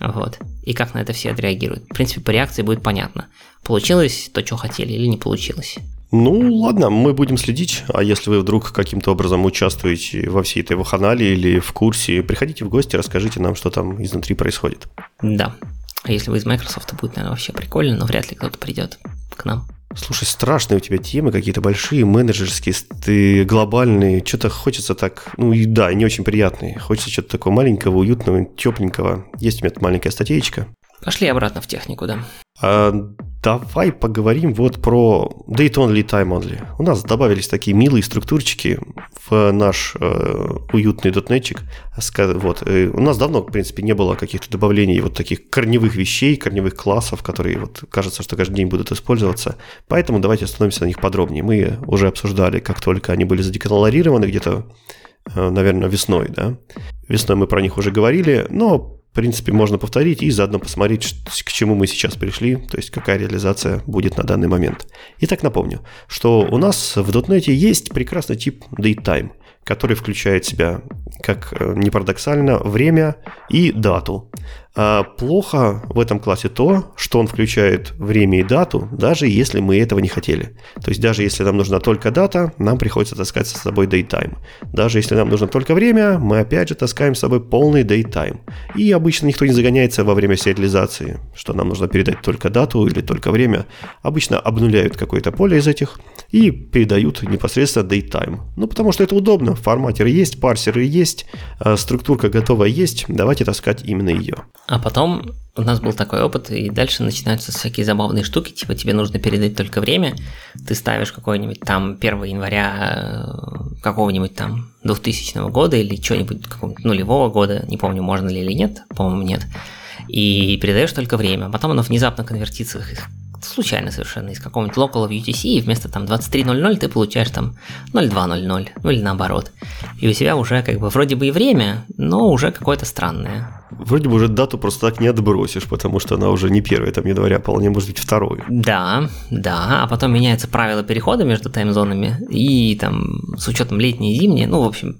Вот. И как на это все отреагируют. В принципе, по реакции будет понятно, получилось то, что хотели или не получилось. Ну, ладно, мы будем следить. А если вы вдруг каким-то образом участвуете во всей этой ваханале или в курсе, приходите в гости, расскажите нам, что там изнутри происходит. Да. А если вы из Microsoft, то будет, наверное, вообще прикольно, но вряд ли кто-то придет к нам. Слушай, страшные у тебя темы, какие-то большие, менеджерские, ты глобальные. Что-то хочется так, ну и да, не очень приятные. Хочется что-то такого маленького, уютного, тепленького. Есть у меня маленькая статейка. Пошли обратно в технику, да. А, давай поговорим вот про Date Only, Time Only. У нас добавились такие милые структурчики в наш э, уютный дотнетчик. Вот. У нас давно, в принципе, не было каких-то добавлений вот таких корневых вещей, корневых классов, которые вот кажется, что каждый день будут использоваться. Поэтому давайте остановимся на них подробнее. Мы уже обсуждали, как только они были задекларированы где-то, э, наверное, весной, да. Весной мы про них уже говорили, но в принципе, можно повторить и заодно посмотреть, к чему мы сейчас пришли, то есть какая реализация будет на данный момент. Итак, напомню, что у нас в .NET есть прекрасный тип datetime, который включает в себя, как э, не парадоксально, время и дату. А плохо в этом классе то, что он включает время и дату, даже если мы этого не хотели. То есть даже если нам нужна только дата, нам приходится таскать с собой datetime. Даже если нам нужно только время, мы опять же таскаем с собой полный datetime. И обычно никто не загоняется во время сериализации, что нам нужно передать только дату или только время. Обычно обнуляют какое-то поле из этих и передают непосредственно datetime. Ну, потому что это удобно. Форматер есть, парсеры есть, а структурка готова есть. Давайте таскать именно ее. А потом у нас был такой опыт, и дальше начинаются всякие забавные штуки, типа тебе нужно передать только время, ты ставишь какой-нибудь там 1 января э, какого-нибудь там 2000 года или что-нибудь какого-нибудь нулевого года, не помню, можно ли или нет, по-моему, нет, и передаешь только время, потом оно внезапно конвертится случайно совершенно из какого-нибудь local в UTC, и вместо там 23.00 ты получаешь там 02.00, ну или наоборот. И у тебя уже как бы вроде бы и время, но уже какое-то странное. Вроде бы уже дату просто так не отбросишь, потому что она уже не первая, там января, вполне может быть второй. Да, да, а потом меняются правила перехода между таймзонами, и там с учетом летней и зимней, ну, в общем,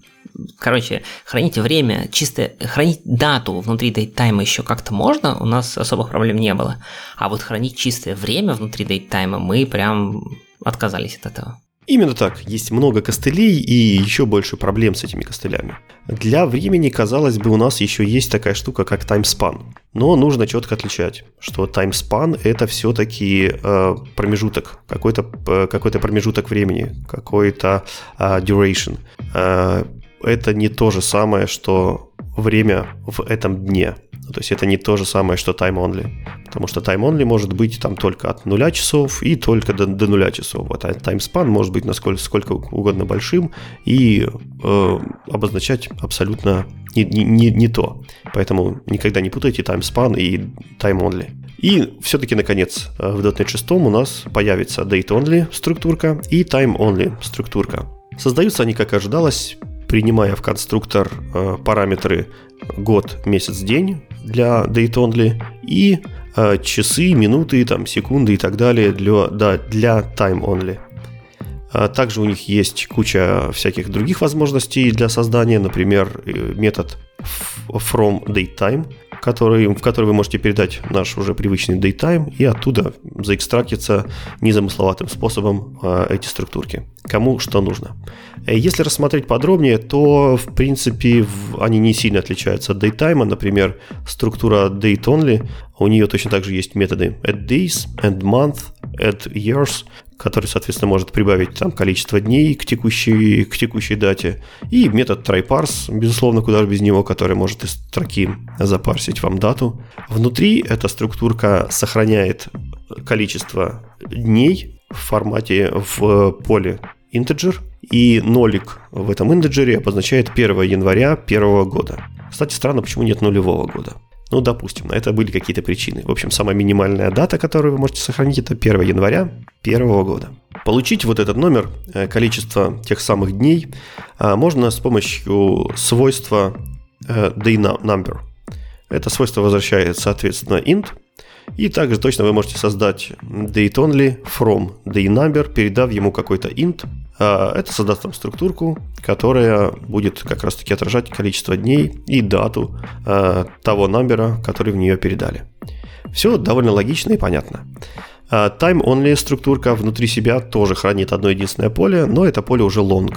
Короче, хранить время, чисто хранить дату внутри дейттайма еще как-то можно, у нас особых проблем не было. А вот хранить чистое время внутри дейттайма мы прям отказались от этого. Именно так. Есть много костылей и еще больше проблем с этими костылями. Для времени, казалось бы, у нас еще есть такая штука, как таймспан. Но нужно четко отличать, что таймспан это все-таки э, промежуток, какой-то э, какой промежуток времени, какой-то э, duration. Э, это не то же самое, что время в этом дне. То есть это не то же самое, что time only. Потому что time only может быть там только от нуля часов и только до, до нуля часов. Вот, а таймспан может быть насколько сколько угодно большим и э, обозначать абсолютно не, не, не то. Поэтому никогда не путайте timespan и time only. И все-таки, наконец, в .NET 6 у нас появится date only структурка и time only структурка. Создаются они, как ожидалось, принимая в конструктор э, параметры год, месяц, день, для date only и э, часы, минуты, там, секунды и так далее для, да, для time only. А также у них есть куча всяких других возможностей для создания, например, э, метод from datetime, который, в который вы можете передать наш уже привычный datetime, и оттуда заэкстрактиться незамысловатым способом э, эти структурки. Кому что нужно. Э, если рассмотреть подробнее, то, в принципе, они не сильно отличаются от datetime. Например, структура date only, у нее точно так же есть методы add days, add month, add years, который, соответственно, может прибавить там количество дней к текущей, к текущей дате. И метод tryparse, безусловно, куда же без него, который может из строки запарсить вам дату. Внутри эта структурка сохраняет количество дней в формате в поле integer, и нолик в этом интеджере обозначает 1 января первого года. Кстати, странно, почему нет нулевого года. Ну, допустим, на это были какие-то причины. В общем, самая минимальная дата, которую вы можете сохранить, это 1 января первого года. Получить вот этот номер, э, количество тех самых дней, э, можно с помощью свойства э, day number. Это свойство возвращает, соответственно, int, и также точно вы можете создать date only from day number, передав ему какой-то int, а, это создаст там структурку, которая будет как раз таки отражать количество дней и дату а, того номера, который в нее передали. Все довольно логично и понятно. А, time-only структурка внутри себя тоже хранит одно единственное поле, но это поле уже long.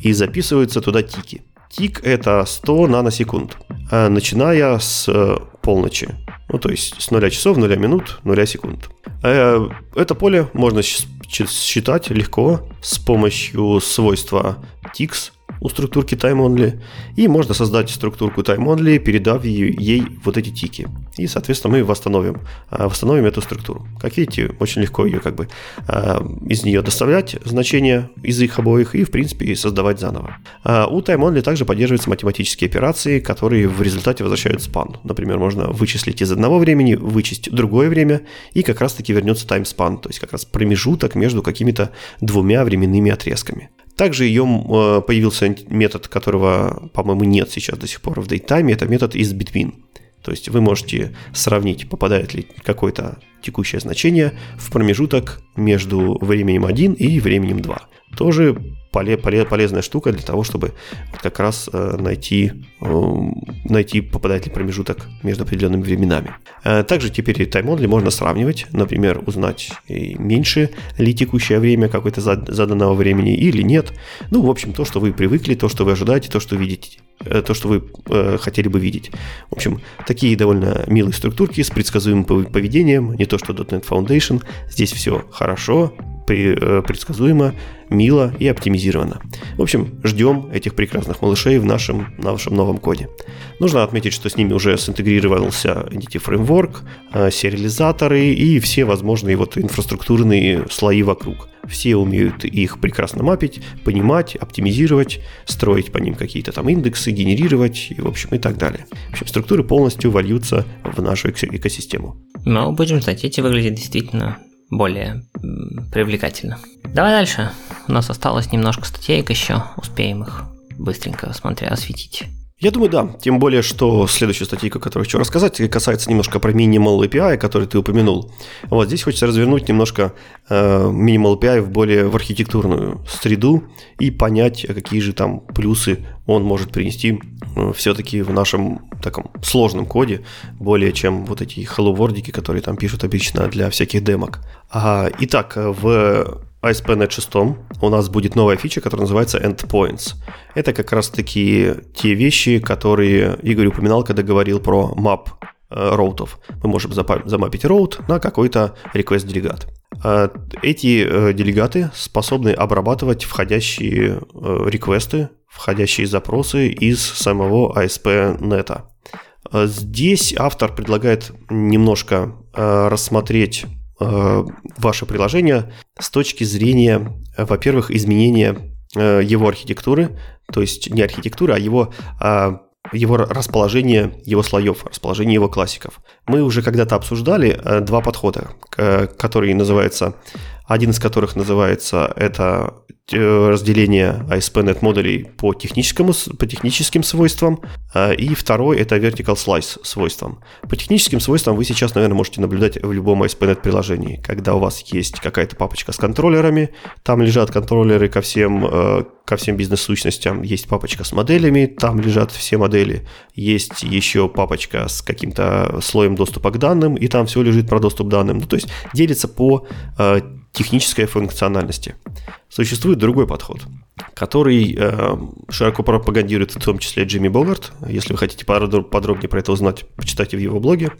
И записываются туда тики. Тик это 100 наносекунд, начиная с э, полночи. Ну, то есть с 0 часов, 0 минут, 0 секунд. Э, это поле можно считать легко с помощью свойства tix у структурки time-only, и можно создать структурку time-only, передав ей вот эти тики. И, соответственно, мы восстановим, а, восстановим эту структуру. Как видите, очень легко ее как бы а, из нее доставлять значения из их обоих и, в принципе, создавать заново. А у time-only также поддерживаются математические операции, которые в результате возвращают span. Например, можно вычислить из одного времени, вычесть другое время, и как раз-таки вернется time span, то есть как раз промежуток между какими-то двумя временными отрезками. Также ее э, появился метод, которого, по-моему, нет сейчас до сих пор в DateTime, это метод is between. То есть вы можете сравнить, попадает ли какое-то текущее значение в промежуток между временем 1 и временем 2. Тоже поле, поле, полезная штука для того, чтобы как раз э, найти, э, найти попадает ли промежуток между определенными временами. Э, также теперь тайм-модули можно сравнивать, например, узнать меньше ли текущее время какой-то заданного времени или нет. Ну, в общем, то, что вы привыкли, то, что вы ожидаете, то, что видите то, что вы э, хотели бы видеть. В общем, такие довольно милые структурки с предсказуемым поведением, не то что .NET Foundation. Здесь все хорошо, предсказуемо, мило и оптимизировано. В общем, ждем этих прекрасных малышей в нашем, нашем новом коде. Нужно отметить, что с ними уже синтегрировался Entity Framework, э, сериализаторы и все возможные вот инфраструктурные слои вокруг. Все умеют их прекрасно мапить, понимать, оптимизировать, строить по ним какие-то там индексы, генерировать, и, в общем, и так далее. В общем, структуры полностью вольются в нашу экосистему. Ну, будем знать, эти выглядят действительно более привлекательно. Давай дальше. У нас осталось немножко статей еще. Успеем их быстренько, смотря, осветить. Я думаю, да. Тем более, что следующая статейка, которую хочу рассказать, касается немножко про Minimal API, который ты упомянул. Вот здесь хочется развернуть немножко э, Minimal API в более в архитектурную среду и понять, какие же там плюсы он может принести э, все-таки в нашем таком сложном коде, более чем вот эти hello которые там пишут обычно для всяких демок. А, итак, в ASP.NET 6 у нас будет новая фича, которая называется Endpoints. Это как раз-таки те вещи, которые Игорь упоминал, когда говорил про map э, роутов. Мы можем замапить роут на какой-то request-делегат. Э, эти э, делегаты способны обрабатывать входящие реквесты, входящие запросы из самого ASP.NET. Здесь автор предлагает немножко рассмотреть Э, ваше приложение с точки зрения, э, во-первых, изменения э, его архитектуры, то есть не архитектуры, а его а, его расположение его слоев, расположение его классиков. Мы уже когда-то обсуждали два подхода, который называется один из которых называется это э, разделение ASP.NET модулей по, техническому, по техническим свойствам, а, и второй это Vertical Slice свойствам. По техническим свойствам вы сейчас, наверное, можете наблюдать в любом ASP.NET приложении, когда у вас есть какая-то папочка с контроллерами, там лежат контроллеры ко всем, э, ко всем бизнес-сущностям, есть папочка с моделями, там лежат все модели, есть еще папочка с каким-то слоем доступа к данным, и там все лежит про доступ к данным. Ну, то есть делится по э, технической функциональности. Существует другой подход, который э, широко пропагандирует в том числе Джимми Богарт. Если вы хотите подробнее про это узнать, почитайте в его блоге.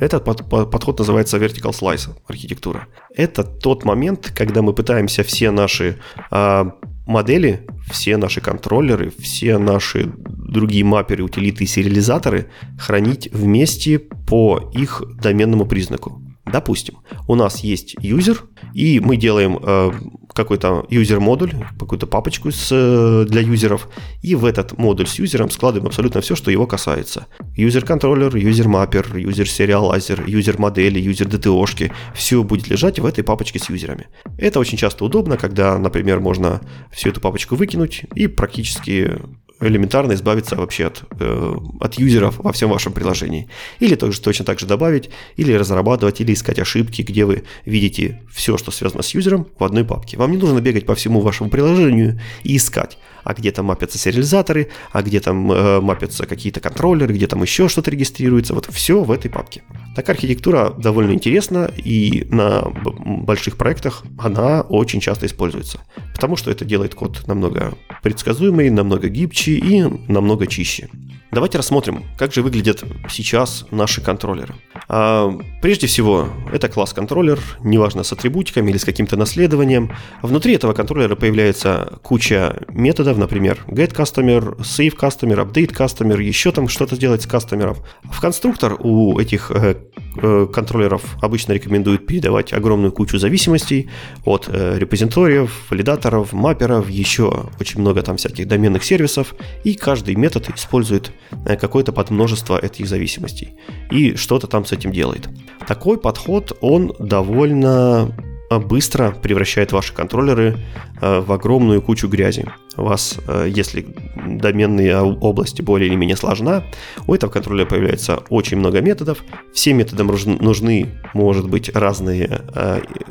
Этот подход называется Vertical Slice архитектура. Это тот момент, когда мы пытаемся все наши э, модели, все наши контроллеры, все наши другие мапперы, утилиты и сериализаторы хранить вместе по их доменному признаку. Допустим, у нас есть юзер, и мы делаем э, какой-то юзер-модуль, какую-то папочку с, э, для юзеров, и в этот модуль с юзером складываем абсолютно все, что его касается. Юзер-контроллер, юзер-маппер, юзер-сериалайзер, юзер-модели, юзер-ДТОшки, все будет лежать в этой папочке с юзерами. Это очень часто удобно, когда, например, можно всю эту папочку выкинуть и практически элементарно избавиться вообще от, э, от юзеров во всем вашем приложении. Или тоже точно так же добавить, или разрабатывать, или искать ошибки, где вы видите все, что связано с юзером в одной папке. Вам не нужно бегать по всему вашему приложению и искать, а где там мапятся сериализаторы, а где там э, мапятся какие-то контроллеры, где там еще что-то регистрируется. Вот все в этой папке. Такая архитектура довольно интересна, и на больших проектах она очень часто используется, потому что это делает код намного предсказуемый, намного гибче и намного чище. Давайте рассмотрим, как же выглядят сейчас наши контроллеры. А, прежде всего, это класс контроллер, неважно с атрибутиками или с каким-то наследованием. Внутри этого контроллера появляется куча методов, например, get customer, save customer, update customer, еще там что-то сделать с кастомеров. В конструктор у этих э, э, контроллеров обычно рекомендуют передавать огромную кучу зависимостей от э, репозиториев, валидаторов, мапперов, еще очень много там всяких доменных сервисов, и каждый метод использует Э, какое-то подмножество этих зависимостей и что-то там с этим делает. Такой подход, он довольно быстро превращает ваши контроллеры э, в огромную кучу грязи. У вас, если доменная область более или менее сложна, у этого контроллера появляется очень много методов. Все методам нужны, может быть, разные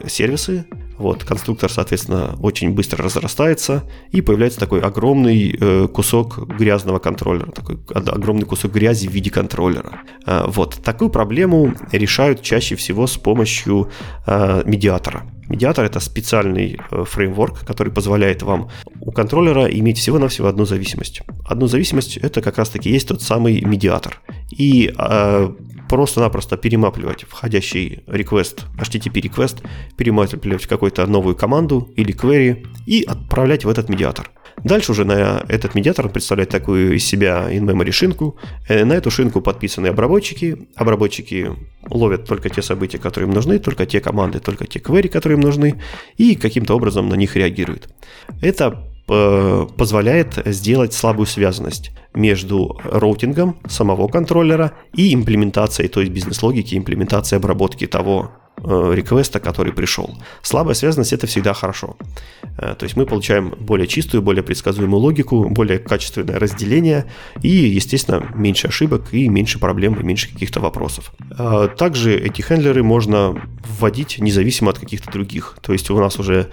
сервисы, вот, конструктор, соответственно, очень быстро разрастается, и появляется такой огромный э, кусок грязного контроллера, такой огромный кусок грязи в виде контроллера. Э, вот, такую проблему решают чаще всего с помощью э, медиатора. Медиатор это специальный э, фреймворк, который позволяет вам у контроллера иметь всего-навсего одну зависимость. Одну зависимость это как раз-таки есть тот самый медиатор. И э, просто-напросто перемапливать входящий request, HTTP request, перемапливать в какую-то новую команду или query и отправлять в этот медиатор. Дальше уже на этот медиатор представляет такую из себя in-memory шинку. Э, на эту шинку подписаны обработчики. Обработчики ловят только те события, которые им нужны, только те команды, только те query, которые им нужны, и каким-то образом на них реагируют. Это Э, позволяет сделать слабую связанность между роутингом самого контроллера и имплементацией, то есть бизнес-логики, имплементацией обработки того реквеста, который пришел. Слабая связанность это всегда хорошо. Э, то есть мы получаем более чистую, более предсказуемую логику, более качественное разделение и, естественно, меньше ошибок и меньше проблем и меньше каких-то вопросов. Также эти хендлеры можно вводить независимо от каких-то других. То есть у нас уже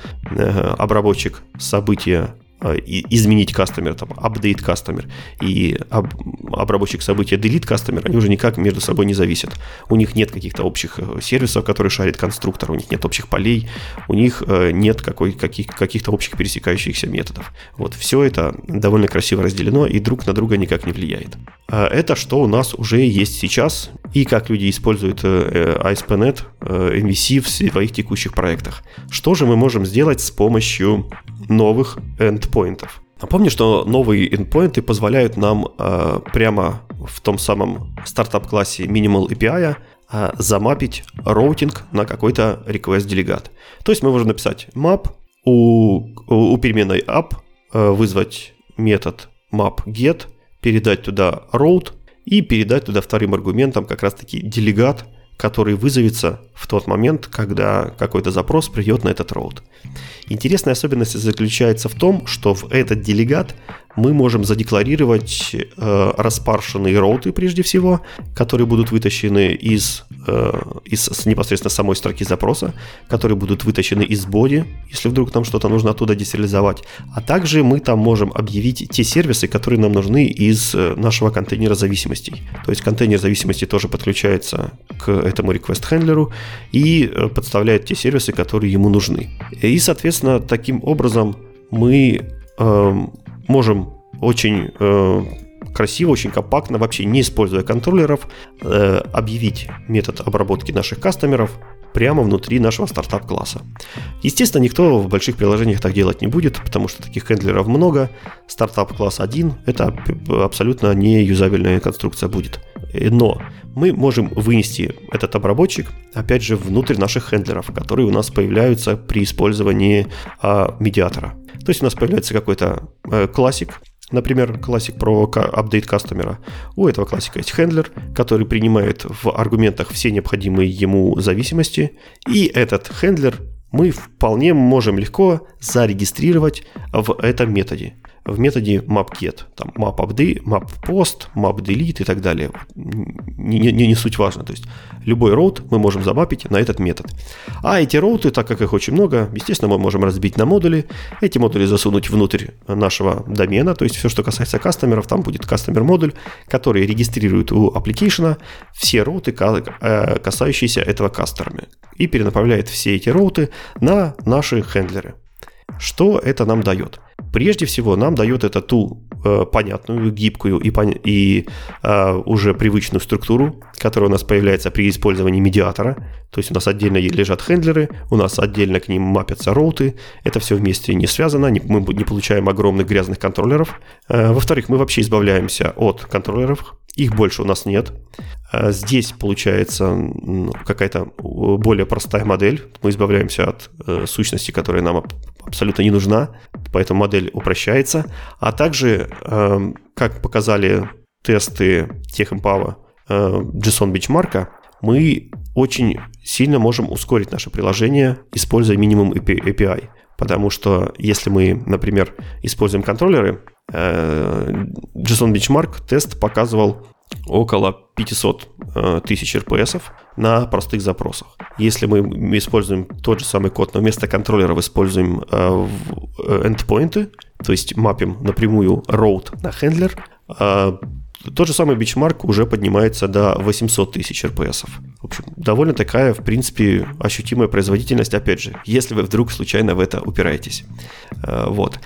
обработчик события Э, изменить кастомер, там, update кастомер и об, обработчик события delete кастомер, они уже никак между собой не зависят. У них нет каких-то общих э, сервисов, которые шарит конструктор, у них нет общих полей, у них э, нет какой, каких, каких-то общих пересекающихся методов. Вот все это довольно красиво разделено и друг на друга никак не влияет. Это что у нас уже есть сейчас и как люди используют ASP.NET, MVC в своих текущих проектах. Что же мы можем сделать с помощью новых эндпоинтов. Напомню, что новые эндпоинты позволяют нам э, прямо в том самом стартап-классе Minimal API э, замапить роутинг на какой-то request делегат. То есть мы можем написать map, у, у переменной app э, вызвать метод map get, передать туда route и передать туда вторым аргументом как раз-таки делегат, который вызовется в тот момент, когда какой-то запрос придет на этот роут. Интересная особенность заключается в том, что в этот делегат мы можем задекларировать э, распаршенные роуты прежде всего, которые будут вытащены из, из непосредственно самой строки запроса, которые будут вытащены из боди, если вдруг нам что-то нужно оттуда десериализовать. А также мы там можем объявить те сервисы, которые нам нужны из э, нашего контейнера зависимостей. То есть контейнер зависимости тоже подключается к этому request хендлеру и э, подставляет те сервисы, которые ему нужны. И, соответственно, таким образом мы э, можем очень э, красиво, очень компактно, вообще не используя контроллеров, э, объявить метод обработки наших кастомеров прямо внутри нашего стартап-класса. Естественно, никто в больших приложениях так делать не будет, потому что таких хендлеров много. Стартап-класс один – это абсолютно не юзабельная конструкция будет. Но мы можем вынести этот обработчик, опять же, внутрь наших хендлеров, которые у нас появляются при использовании а, медиатора. То есть у нас появляется какой-то э, классик, Например, классик про апдейт кастомера. У этого классика есть хендлер, который принимает в аргументах все необходимые ему зависимости. И этот хендлер мы вполне можем легко зарегистрировать в этом методе в методе mapget. Там map update, map post, map delete и так далее. Не, не, не суть важно. То есть любой роут мы можем замапить на этот метод. А эти роуты, так как их очень много, естественно, мы можем разбить на модули. Эти модули засунуть внутрь нашего домена. То есть все, что касается кастомеров, там будет кастомер модуль, который регистрирует у application все роуты, э, касающиеся этого кастомера. И перенаправляет все эти роуты на наши хендлеры. Что это нам дает? Прежде всего, нам дает это ту э, понятную, гибкую и, пон- и э, уже привычную структуру, которая у нас появляется при использовании медиатора. То есть у нас отдельно лежат хендлеры, у нас отдельно к ним мапятся роуты. Это все вместе не связано, мы не получаем огромных грязных контроллеров. Э, во-вторых, мы вообще избавляемся от контроллеров, их больше у нас нет. Э, здесь получается какая-то более простая модель. Мы избавляемся от э, сущности, которая нам абсолютно не нужна, поэтому модель упрощается. А также, эм, как показали тесты TechEmpower э, JSON бенчмарка, мы очень сильно можем ускорить наше приложение, используя минимум API. Потому что если мы, например, используем контроллеры, э, JSON Benchmark тест показывал около 500 э, тысяч RPS на простых запросах. Если мы используем тот же самый код, но вместо контроллеров используем э, endpoints, то есть мапим напрямую route на хендлер, тот же самый бичмарк уже поднимается до 800 тысяч RPS. В общем, довольно такая, в принципе, ощутимая производительность, опять же, если вы вдруг случайно в это упираетесь. Вот.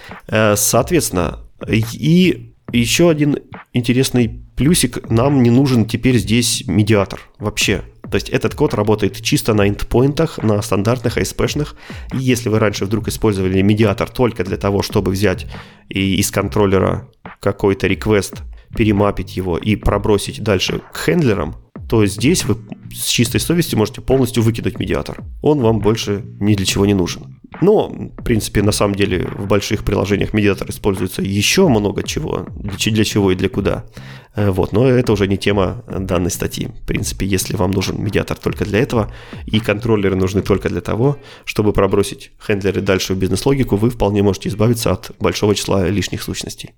Соответственно, и еще один интересный плюсик, нам не нужен теперь здесь медиатор вообще. То есть этот код работает чисто на эндпоинтах, на стандартных ASP-шных. И если вы раньше вдруг использовали медиатор только для того, чтобы взять из контроллера какой-то request, перемапить его и пробросить дальше к хендлерам, то здесь вы с чистой совестью можете полностью выкинуть медиатор. Он вам больше ни для чего не нужен. Но, в принципе, на самом деле в больших приложениях медиатор используется еще много чего, для чего и для куда. Э, вот, но это уже не тема данной статьи. В принципе, если вам нужен медиатор только для этого, и контроллеры нужны только для того, чтобы пробросить хендлеры дальше в бизнес-логику, вы вполне можете избавиться от большого числа лишних сущностей.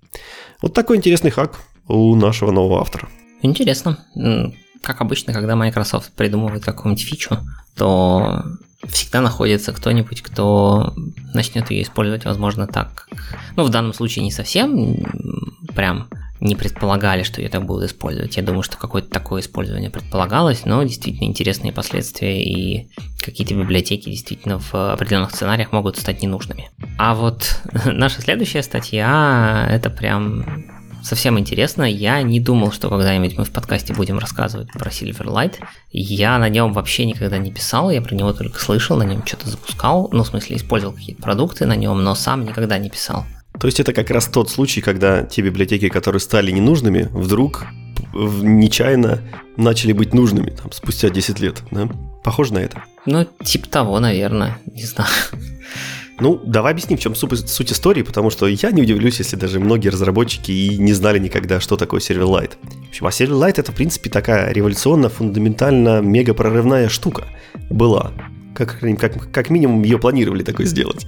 Вот такой интересный хак у нашего нового автора. Интересно как обычно, когда Microsoft придумывает какую-нибудь фичу, то всегда находится кто-нибудь, кто начнет ее использовать, возможно, так. Ну, в данном случае не совсем прям не предполагали, что ее так будут использовать. Я думаю, что какое-то такое использование предполагалось, но действительно интересные последствия и какие-то библиотеки действительно в определенных сценариях могут стать ненужными. А вот (laughs) наша следующая статья, это прям совсем интересно. Я не думал, что когда-нибудь мы в подкасте будем рассказывать про Silverlight. Я на нем вообще никогда не писал, я про него только слышал, на нем что-то запускал, ну, в смысле, использовал какие-то продукты на нем, но сам никогда не писал. То есть это как раз тот случай, когда те библиотеки, которые стали ненужными, вдруг нечаянно начали быть нужными там, спустя 10 лет, да? Похоже на это? Ну, типа того, наверное, не знаю. Ну, давай объясним, в чем суть истории, потому что я не удивлюсь, если даже многие разработчики и не знали никогда, что такое Silverlight. В общем, а Silverlight это, в принципе, такая революционно, фундаментально, мега прорывная штука была как, как, как минимум ее планировали такой сделать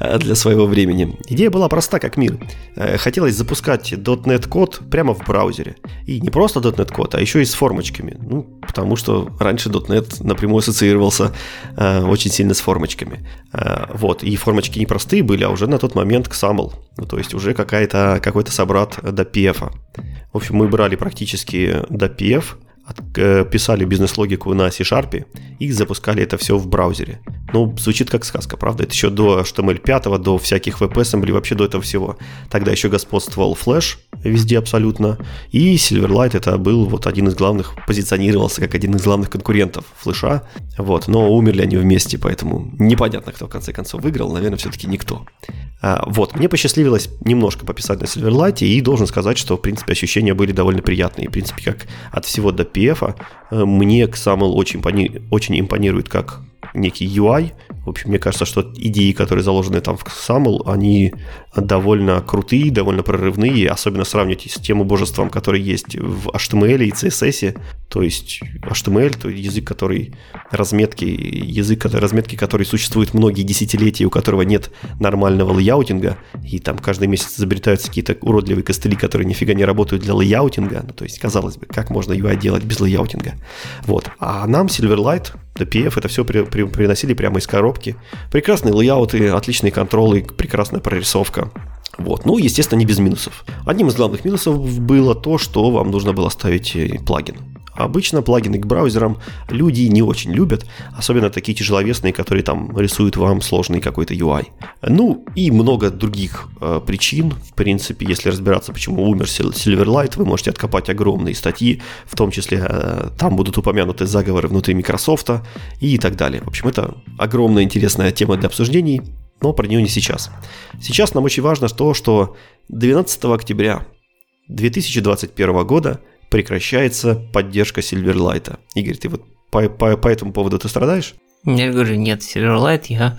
э, для своего времени. Идея была проста как мир. Э, хотелось запускать .NET код прямо в браузере. И не просто .NET код, а еще и с формочками. Ну, потому что раньше .NET напрямую ассоциировался э, очень сильно с формочками. Э, вот, и формочки не простые были, а уже на тот момент XAML. Ну, то есть уже какая-то, какой-то собрат DPF. В общем, мы брали практически DPF, писали бизнес-логику на C-Sharp и запускали это все в браузере. Ну, звучит как сказка, правда? Это еще до HTML5, до всяких WebAssembly, вообще до этого всего. Тогда еще господствовал Flash везде абсолютно. И Silverlight это был вот один из главных, позиционировался как один из главных конкурентов флеша. Вот, но умерли они вместе, поэтому непонятно, кто в конце концов выиграл. Наверное, все-таки никто. А, вот, мне посчастливилось немножко пописать на Silverlight, и должен сказать, что, в принципе, ощущения были довольно приятные. В принципе, как от всего до PF, э, мне XAML очень, очень импонирует как некий UI. В общем, мне кажется, что идеи, которые заложены там в XAML, они довольно крутые, довольно прорывные, особенно сравнить с тем убожеством, которое есть в HTML и CSS. То есть HTML, то язык, который разметки, язык разметки, который существует многие десятилетия, у которого нет нормального лейаутинга, и там каждый месяц изобретаются какие-то уродливые костыли, которые нифига не работают для лейаутинга. Ну, то есть, казалось бы, как можно UI делать без лейаутинга? Вот. А нам Silverlight, DPF, это все при, при, приносили прямо из коробки. Прекрасные лейауты, отличные контролы, прекрасная прорисовка. Вот. Ну, естественно, не без минусов. Одним из главных минусов было то, что вам нужно было ставить э, плагин. Обычно плагины к браузерам люди не очень любят, особенно такие тяжеловесные, которые там рисуют вам сложный какой-то UI. Ну и много других э, причин, в принципе, если разбираться, почему умер Silverlight, вы можете откопать огромные статьи, в том числе э, там будут упомянуты заговоры внутри Microsoft и так далее. В общем, это огромная интересная тема для обсуждений, но про нее не сейчас. Сейчас нам очень важно то, что 12 октября 2021 года – прекращается поддержка Silverlight. Игорь, ты вот по, по, по этому поводу ты страдаешь? Я говорю, нет, Silverlight я...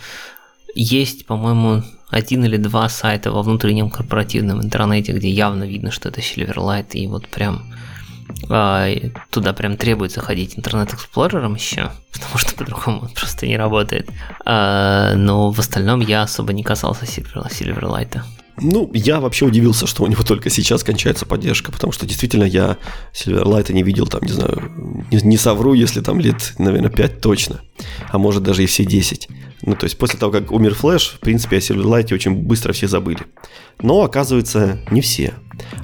Есть, по-моему, один или два сайта во внутреннем корпоративном интернете, где явно видно, что это Silverlight, и вот прям а, туда прям требуется ходить интернет-эксплорером еще, (laughs) потому что по-другому он просто не работает. А, но в остальном я особо не касался Silverlight. Ну, я вообще удивился, что у него только сейчас кончается поддержка, потому что действительно я Silverlight не видел там, не знаю, не, не совру, если там лет, наверное, 5 точно, а может даже и все 10. Ну, то есть после того, как умер Flash, в принципе, о Silverlight очень быстро все забыли. Но, оказывается, не все.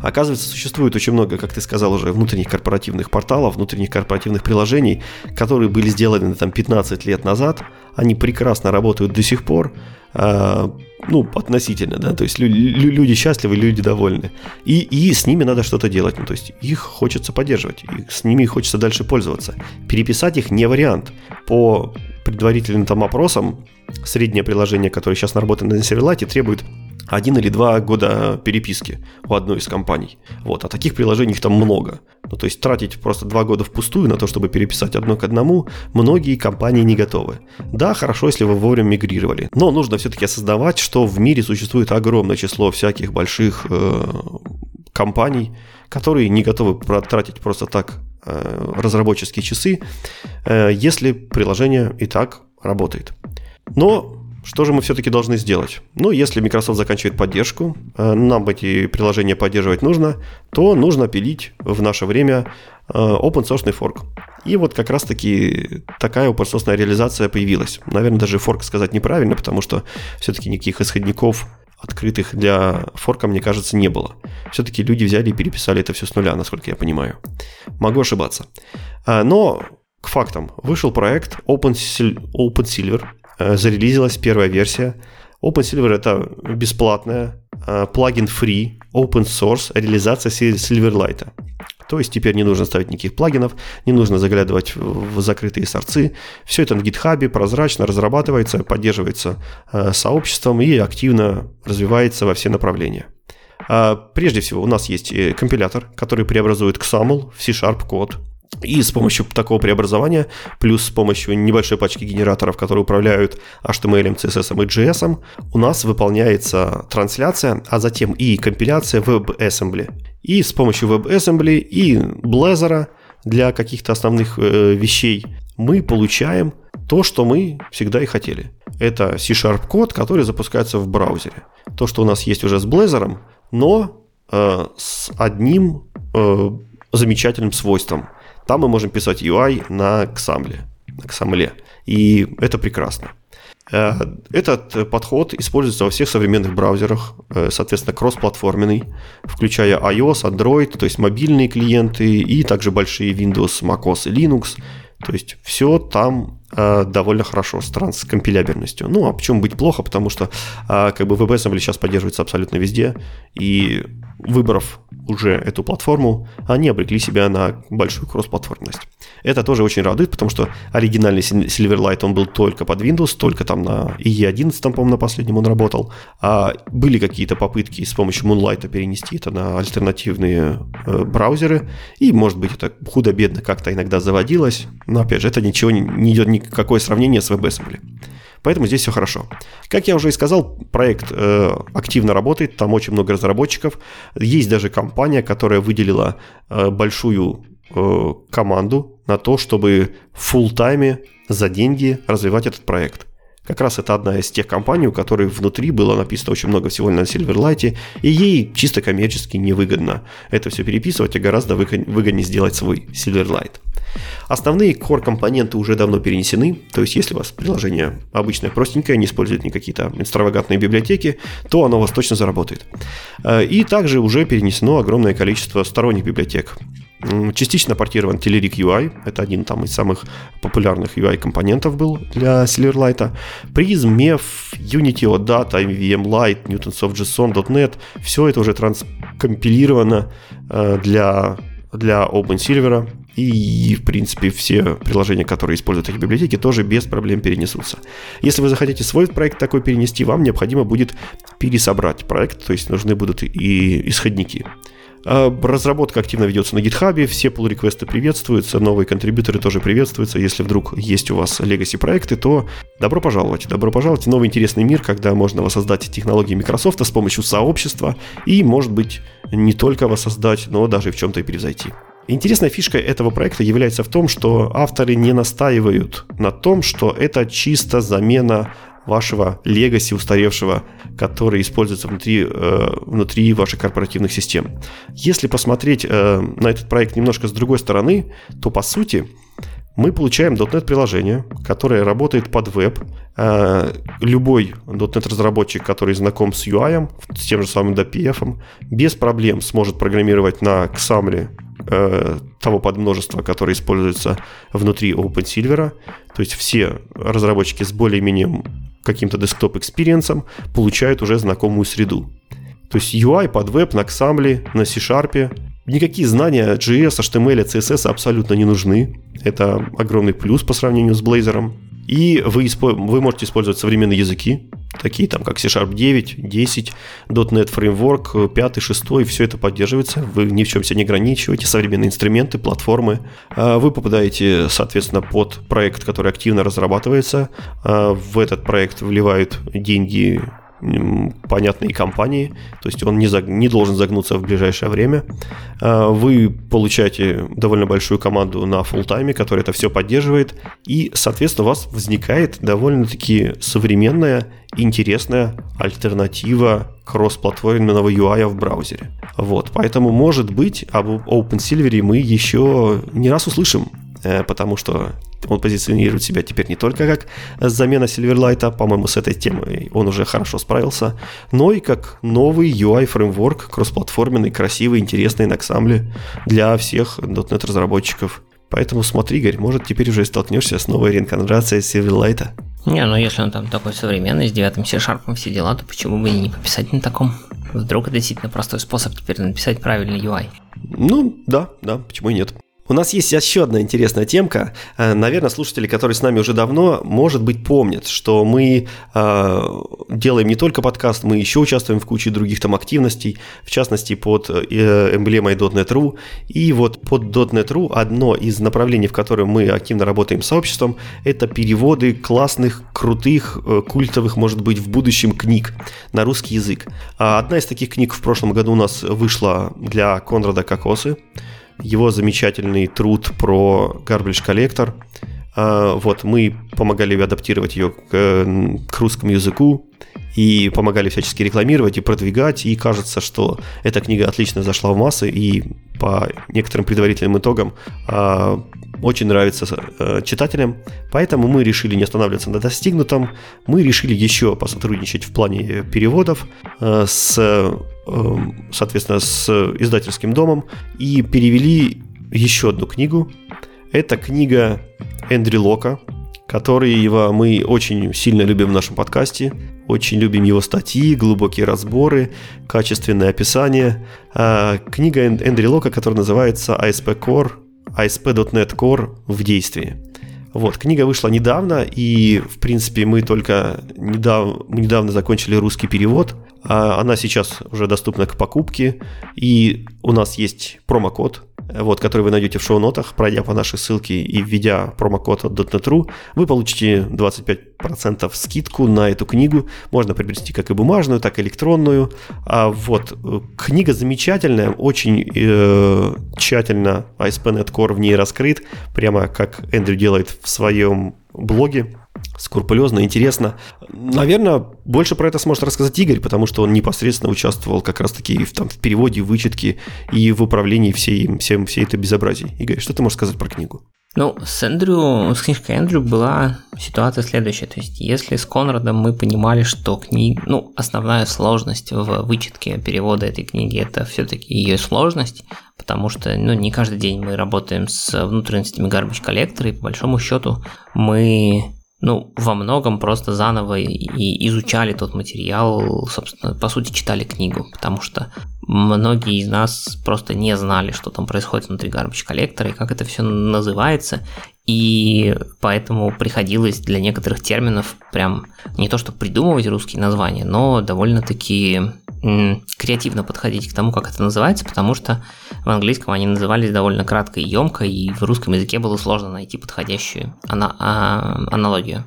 Оказывается, существует очень много, как ты сказал уже, внутренних корпоративных порталов, внутренних корпоративных приложений, которые были сделаны там 15 лет назад. Они прекрасно работают до сих пор. А, ну, относительно, да, то есть люди счастливы, люди довольны. И, и с ними надо что-то делать, ну, то есть их хочется поддерживать, и с ними хочется дальше пользоваться. Переписать их не вариант. По предварительным там опросам, среднее приложение, которое сейчас наработано на Сервелате, требует один или два года переписки у одной из компаний. Вот, а таких приложений их там много. Ну, то есть тратить просто два года впустую на то, чтобы переписать одно к одному, многие компании не готовы. Да, хорошо, если вы вовремя мигрировали, но нужно все-таки осознавать, что в мире существует огромное число всяких больших э, компаний, которые не готовы тратить просто так э, разработческие часы, э, если приложение и так работает. Но что же мы все-таки должны сделать? Ну, если Microsoft заканчивает поддержку, э, нам эти приложения поддерживать нужно, то нужно пилить в наше время э, open source форк. И вот как раз-таки такая open source реализация появилась. Наверное, даже форк сказать неправильно, потому что все-таки никаких исходников открытых для форка, мне кажется, не было. Все-таки люди взяли и переписали это все с нуля, насколько я понимаю. Могу ошибаться. Э, но к фактам. Вышел проект Open, Silver, Э, зарелизилась первая версия. OpenSilver это бесплатная, э, плагин free, open source реализация Silverlight. То есть теперь не нужно ставить никаких плагинов, не нужно заглядывать в закрытые сорцы. Все это на GitHub прозрачно разрабатывается, поддерживается э, сообществом и активно развивается во все направления. А, прежде всего у нас есть компилятор, который преобразует XAML в C-Sharp код. И с помощью такого преобразования, плюс с помощью небольшой пачки генераторов, которые управляют HTML, CSS и JS, у нас выполняется трансляция, а затем и компиляция WebAssembly. И с помощью WebAssembly и Blazor для каких-то основных э, вещей мы получаем то, что мы всегда и хотели. Это C-Sharp код, который запускается в браузере. То, что у нас есть уже с Blazor, но э, с одним э, замечательным свойством – там мы можем писать UI на XAML. На XAML. И это прекрасно. Э, этот подход используется во всех современных браузерах, э, соответственно, кроссплатформенный, включая iOS, Android, то есть мобильные клиенты и также большие Windows, macOS и Linux. То есть все там э, довольно хорошо с транскомпилябельностью. Ну, а почему быть плохо? Потому что как бы WebAssembly сейчас поддерживается абсолютно везде, и выбрав уже эту платформу, они обрекли себя на большую кроссплатформенность. Это тоже очень радует, потому что оригинальный Silverlight, он был только под Windows, только там на IE11, по-моему, на последнем он работал. А были какие-то попытки с помощью Moonlight перенести это на альтернативные э, браузеры, и, может быть, это худо-бедно как-то иногда заводилось, но, опять же, это ничего не, не идет никакое сравнение с WebAssembly. Поэтому здесь все хорошо. Как я уже и сказал, проект э, активно работает, там очень много разработчиков. Есть даже компания, которая выделила э, большую э, команду на то, чтобы в full тайме за деньги развивать этот проект. Как раз это одна из тех компаний, у которой внутри было написано очень много всего на Silverlight, и ей чисто коммерчески невыгодно это все переписывать, а гораздо выгоднее сделать свой Silverlight. Основные core-компоненты уже давно перенесены, то есть если у вас приложение обычное, простенькое, не использует никакие то экстравагантные библиотеки, то оно у вас точно заработает. Э, и также уже перенесено огромное количество сторонних библиотек. Частично портирован Telerik UI, это один там из самых популярных UI-компонентов был для Silverlight. Prism, MEF, Unity, OData, MVM Lite, Newtonsoft JSON, .NET, все это уже транскомпилировано э, для, для OpenSilver, и, в принципе, все приложения, которые используют эти библиотеки, тоже без проблем перенесутся. Если вы захотите свой проект такой перенести, вам необходимо будет пересобрать проект, то есть нужны будут и исходники. А, разработка активно ведется на GitHub, все pull реквесты приветствуются, новые контрибьюторы тоже приветствуются. Если вдруг есть у вас legacy проекты, то добро пожаловать. Добро пожаловать в новый интересный мир, когда можно воссоздать технологии Microsoft с помощью сообщества и, может быть, не только воссоздать, но даже в чем-то и превзойти. Интересная фишка этого проекта является в том, что авторы не настаивают на том, что это чисто замена вашего легаси устаревшего, который используется внутри, э, внутри ваших корпоративных систем. Если посмотреть э, на этот проект немножко с другой стороны, то по сути мы получаем .NET приложение, которое работает под веб. Э, любой .NET разработчик, который знаком с UI, с тем же самым WPF, без проблем сможет программировать на XAML э, того подмножества, которое используется внутри OpenSilver. То есть все разработчики с более-менее каким-то десктоп-экспириенсом получают уже знакомую среду. То есть UI под веб на XAML, на C-Sharp. Никакие знания JS, HTML, CSS абсолютно не нужны. Это огромный плюс по сравнению с Blazor. И вы, вы можете использовать современные языки, такие там как C-Sharp 9, 10, .NET Framework 5, 6, все это поддерживается, вы ни в чем себя не ограничиваете, современные инструменты, платформы. А вы попадаете, соответственно, под проект, который активно разрабатывается. А в этот проект вливают деньги понятные компании, то есть он не, заг, не должен загнуться в ближайшее время. А, вы получаете довольно большую команду на фултайме, которая это все поддерживает, и, соответственно, у вас возникает довольно-таки современная, интересная альтернатива кроссплатформенного UI в браузере. Вот, поэтому, может быть, об OpenSilver мы еще не раз услышим, потому что он позиционирует себя теперь не только как замена Silverlight, по-моему, с этой темой он уже хорошо справился, но и как новый UI-фреймворк, кроссплатформенный, красивый, интересный на Xaml для всех .NET разработчиков. Поэтому смотри, Игорь, может теперь уже столкнешься с новой реинкарнацией Silverlight. Не, ну если он там такой современный, с девятым C-Sharp все дела, то почему бы и не пописать на таком? Вдруг это действительно простой способ теперь написать правильный UI. Ну, да, да, почему и нет. У нас есть еще одна интересная темка. Э, наверное, слушатели, которые с нами уже давно, может быть, помнят, что мы э, делаем не только подкаст, мы еще участвуем в куче других там активностей, в частности, под э, эмблемой .NET.ru. И вот под .NET.ru одно из направлений, в котором мы активно работаем с сообществом, это переводы классных, крутых, культовых, может быть, в будущем книг на русский язык. А одна из таких книг в прошлом году у нас вышла для Конрада Кокосы его замечательный труд про Garbage Collector. А, вот, мы помогали адаптировать ее к, к русскому языку и помогали всячески рекламировать и продвигать, и кажется, что эта книга отлично зашла в массы, и по некоторым предварительным итогам а, очень нравится э, читателям, поэтому мы решили не останавливаться на достигнутом, мы решили еще посотрудничать в плане переводов э, с, соответственно, с издательским домом и перевели еще одну книгу. Это книга Эндрю Лока, который его мы очень сильно любим в нашем подкасте, очень любим его статьи, глубокие разборы, качественное описание. А, книга Эндрю Лока, которая называется ASP Core ASP.NET Core в действии. Вот, книга вышла недавно, и, в принципе, мы только недавно, недавно закончили русский перевод. А она сейчас уже доступна к покупке, и у нас есть промокод вот, который вы найдете в шоу-нотах, пройдя по нашей ссылке и введя промокод от .NET.ru, вы получите 25% скидку на эту книгу. Можно приобрести как и бумажную, так и электронную. А вот книга замечательная, очень э, тщательно ASP.NET Core в ней раскрыт, прямо как Эндрю делает в своем блоге скрупулезно, интересно. Наверное, больше про это сможет рассказать Игорь, потому что он непосредственно участвовал как раз-таки в, там, в переводе, вычетке и в управлении всей, всем, всей этой безобразией. Игорь, что ты можешь сказать про книгу? Ну, с Эндрю, с книжкой Эндрю была ситуация следующая. То есть, если с Конрадом мы понимали, что книга, ну, основная сложность в вычетке перевода этой книги это все-таки ее сложность, потому что, ну, не каждый день мы работаем с внутренностями garbage коллектора, и по большому счету мы ну, во многом просто заново и изучали тот материал, собственно, по сути, читали книгу, потому что многие из нас просто не знали, что там происходит внутри garbage коллектора и как это все называется, и поэтому приходилось для некоторых терминов прям не то что придумывать русские названия, но довольно-таки креативно подходить к тому, как это называется, потому что в английском они назывались довольно кратко и емко, и в русском языке было сложно найти подходящую ана- а- аналогию.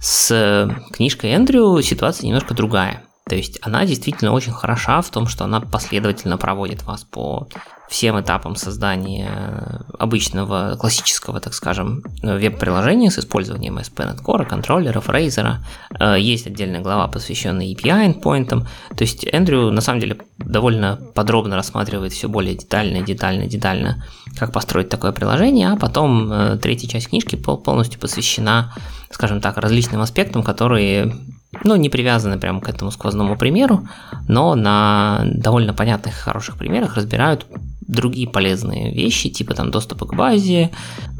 С книжкой Эндрю ситуация немножко другая. То есть она действительно очень хороша в том, что она последовательно проводит вас по всем этапам создания обычного классического, так скажем, веб-приложения с использованием ASP.NET Core, контроллеров, Razer. Э, есть отдельная глава, посвященная API endpoint. То есть Эндрю на самом деле довольно подробно рассматривает все более детально, детально, детально, как построить такое приложение, а потом э, третья часть книжки полностью посвящена, скажем так, различным аспектам, которые ну, не привязаны прямо к этому сквозному примеру, но на довольно понятных хороших примерах разбирают другие полезные вещи, типа там доступа к базе,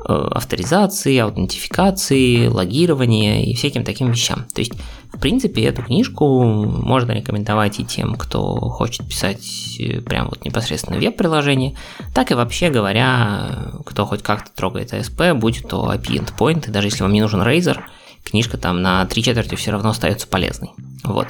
э, авторизации, аутентификации, логирования и всяким таким вещам. То есть, в принципе, эту книжку можно рекомендовать и тем, кто хочет писать э, прям вот непосредственно веб-приложение, так и вообще говоря, кто хоть как-то трогает ASP, будь то API endpoint, и даже если вам не нужен Razer, книжка там на три четверти все равно остается полезной. Вот.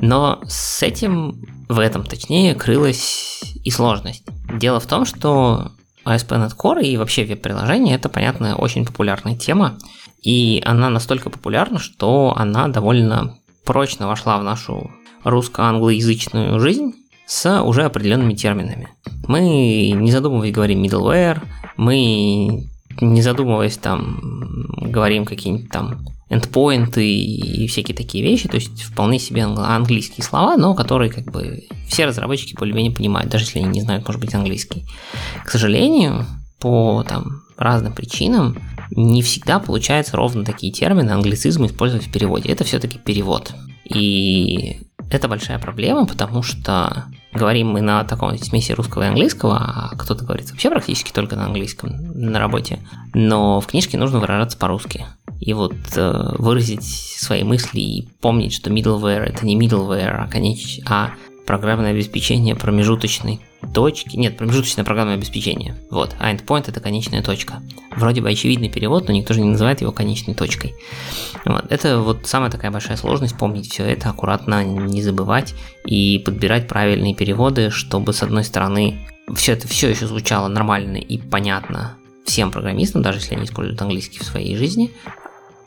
Но с этим, в этом точнее, крылась и сложность. Дело в том, что ASP.NET Core и вообще веб-приложение – это, понятно, очень популярная тема, и она настолько популярна, что она довольно прочно вошла в нашу русско-англоязычную жизнь с уже определенными терминами. Мы, не задумываясь, говорим middleware, мы, не задумываясь, там, говорим какие-нибудь там эндпоинты и всякие такие вещи, то есть вполне себе английские слова, но которые как бы все разработчики более-менее понимают, даже если они не знают, может быть, английский. К сожалению, по там, разным причинам не всегда получается ровно такие термины, англицизмы использовать в переводе. Это все-таки перевод. И это большая проблема, потому что говорим мы на таком смеси русского и английского, а кто-то говорит вообще практически только на английском на работе. Но в книжке нужно выражаться по-русски и вот э, выразить свои мысли и помнить, что middleware это не middleware, а, конеч... а программное обеспечение промежуточной точки. Нет, промежуточное программное обеспечение. Вот, а endpoint это конечная точка. Вроде бы очевидный перевод, но никто же не называет его конечной точкой. Вот, это вот самая такая большая сложность, помнить все это, аккуратно не забывать и подбирать правильные переводы, чтобы с одной стороны все это все еще звучало нормально и понятно всем программистам, даже если они используют английский в своей жизни,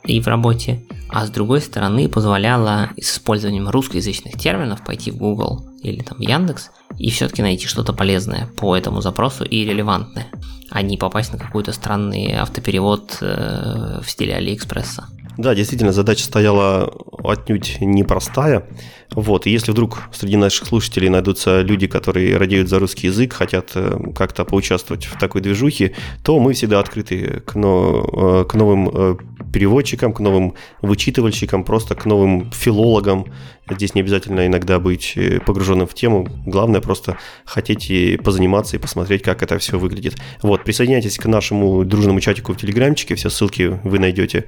и в работе, а с другой стороны позволяла с использованием русскоязычных терминов пойти в Google или там Яндекс и все-таки найти что-то полезное по этому запросу и релевантное, а не попасть на какой-то странный автоперевод э, в стиле Алиэкспресса. Да, действительно, задача стояла отнюдь непростая. Вот, и если вдруг среди наших слушателей найдутся люди, которые радеют за русский язык, хотят э, как-то поучаствовать в такой движухе, то мы всегда открыты к, но, э, к новым переводчикам, к новым вычитывальщикам, просто к новым филологам. Здесь не обязательно иногда быть погруженным в тему. Главное просто хотеть и позаниматься и посмотреть, как это все выглядит. Вот, присоединяйтесь к нашему дружному чатику в Телеграмчике. Все ссылки вы найдете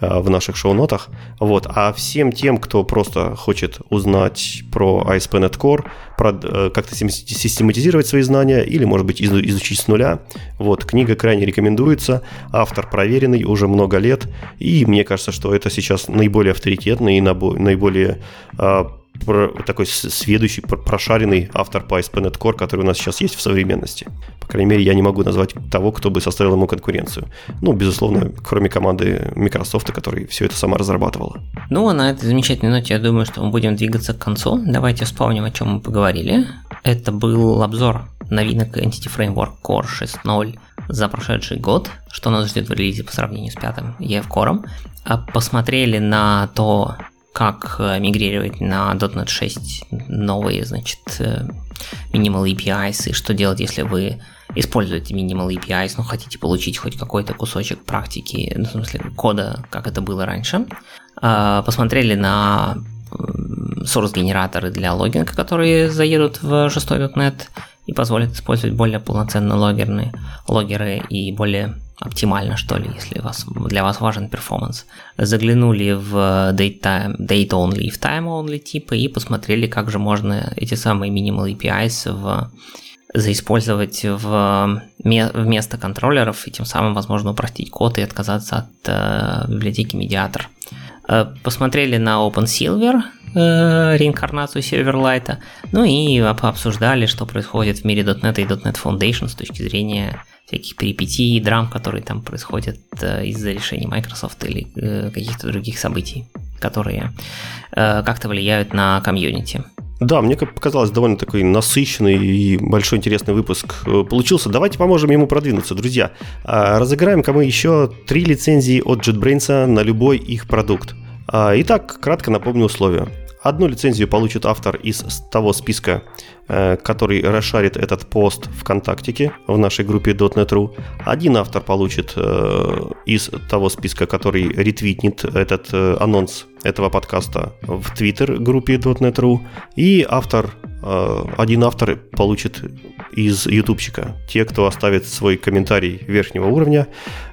в наших шоу-нотах. Вот, а всем тем, кто просто хочет узнать про ASP.NET Core, про, э, как-то систематизировать свои знания или, может быть, изучить с нуля. Вот, книга крайне рекомендуется, автор проверенный уже много лет, и мне кажется, что это сейчас наиболее авторитетный и наиболее такой сведущий, прошаренный автор по ASP.NET Core, который у нас сейчас есть в современности. По крайней мере, я не могу назвать того, кто бы составил ему конкуренцию. Ну, безусловно, кроме команды Microsoft, которая все это сама разрабатвала. Ну, а на этой замечательной ноте я думаю, что мы будем двигаться к концу. Давайте вспомним, о чем мы поговорили. Это был обзор новинок Entity Framework Core 6.0 за прошедший год, что нас ждет в релизе по сравнению с пятым EF Core. А посмотрели на то, как э, мигрировать на .NET 6 новые, значит, э, Minimal APIs, и что делать, если вы используете Minimal APIs, но хотите получить хоть какой-то кусочек практики, ну, в смысле кода, как это было раньше. А, посмотрели на source-генераторы для логинга, которые заедут в 6.NET и позволят использовать более полноценные логерные, логеры и более оптимально, что ли, если вас, для вас важен перформанс. Заглянули в date, date only и в time only типы и посмотрели, как же можно эти самые minimal APIs в, заиспользовать в, вместо контроллеров и тем самым, возможно, упростить код и отказаться от э, библиотеки медиатор. Э, посмотрели на OpenSilver, э, реинкарнацию Silverlight, ну и обсуждали, что происходит в мире .NET и .NET Foundation с точки зрения всяких перипетий и драм, которые там происходят э, из-за решений Microsoft или э, каких-то других событий, которые э, как-то влияют на комьюнити. Да, мне как показалось, довольно такой насыщенный и большой интересный выпуск получился. Давайте поможем ему продвинуться, друзья. А, разыграем-ка мы еще три лицензии от JetBrains на любой их продукт. А, итак, кратко напомню условия. Одну лицензию получит автор из того списка, который расшарит этот пост ВКонтактике в нашей группе .NET.ru. Один автор получит э, из того списка, который ретвитнет этот э, анонс этого подкаста в Твиттер группе .NET.ru. И автор, один автор получит из ютубчика. Те, кто оставит свой комментарий верхнего уровня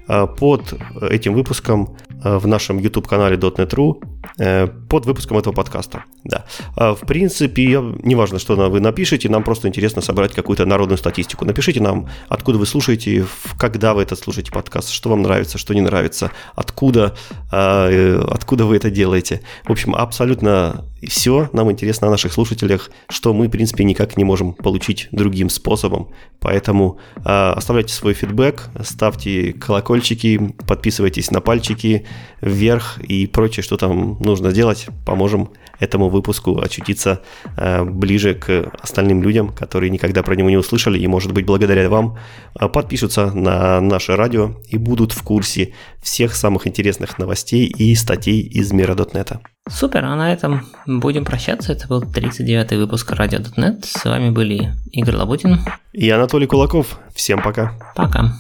под этим выпуском в нашем YouTube-канале .NET.ru Э, под выпуском этого подкаста. Да. В принципе, неважно, что вы напишите, нам просто интересно собрать какую-то народную статистику. Напишите нам, откуда вы слушаете, когда вы это слушаете подкаст, что вам нравится, что не нравится, откуда, а, э, откуда вы это делаете. В общем, абсолютно все нам интересно о наших слушателях, что мы, в принципе, никак не можем получить другим способом. Поэтому э, оставляйте свой фидбэк, ставьте колокольчики, подписывайтесь на пальчики вверх и прочее, что там нужно делать. Поможем этому выпуску очутиться э, ближе к остальным людям, которые никогда про него не услышали, и, может быть, благодаря вам э, подпишутся на наше радио и будут в курсе всех самых интересных новостей и статей из мира .NET. Супер, а на этом будем прощаться. Это был 39-й выпуск Радио.нет. С вами были Игорь Лабутин и Анатолий Кулаков. Всем пока. Пока.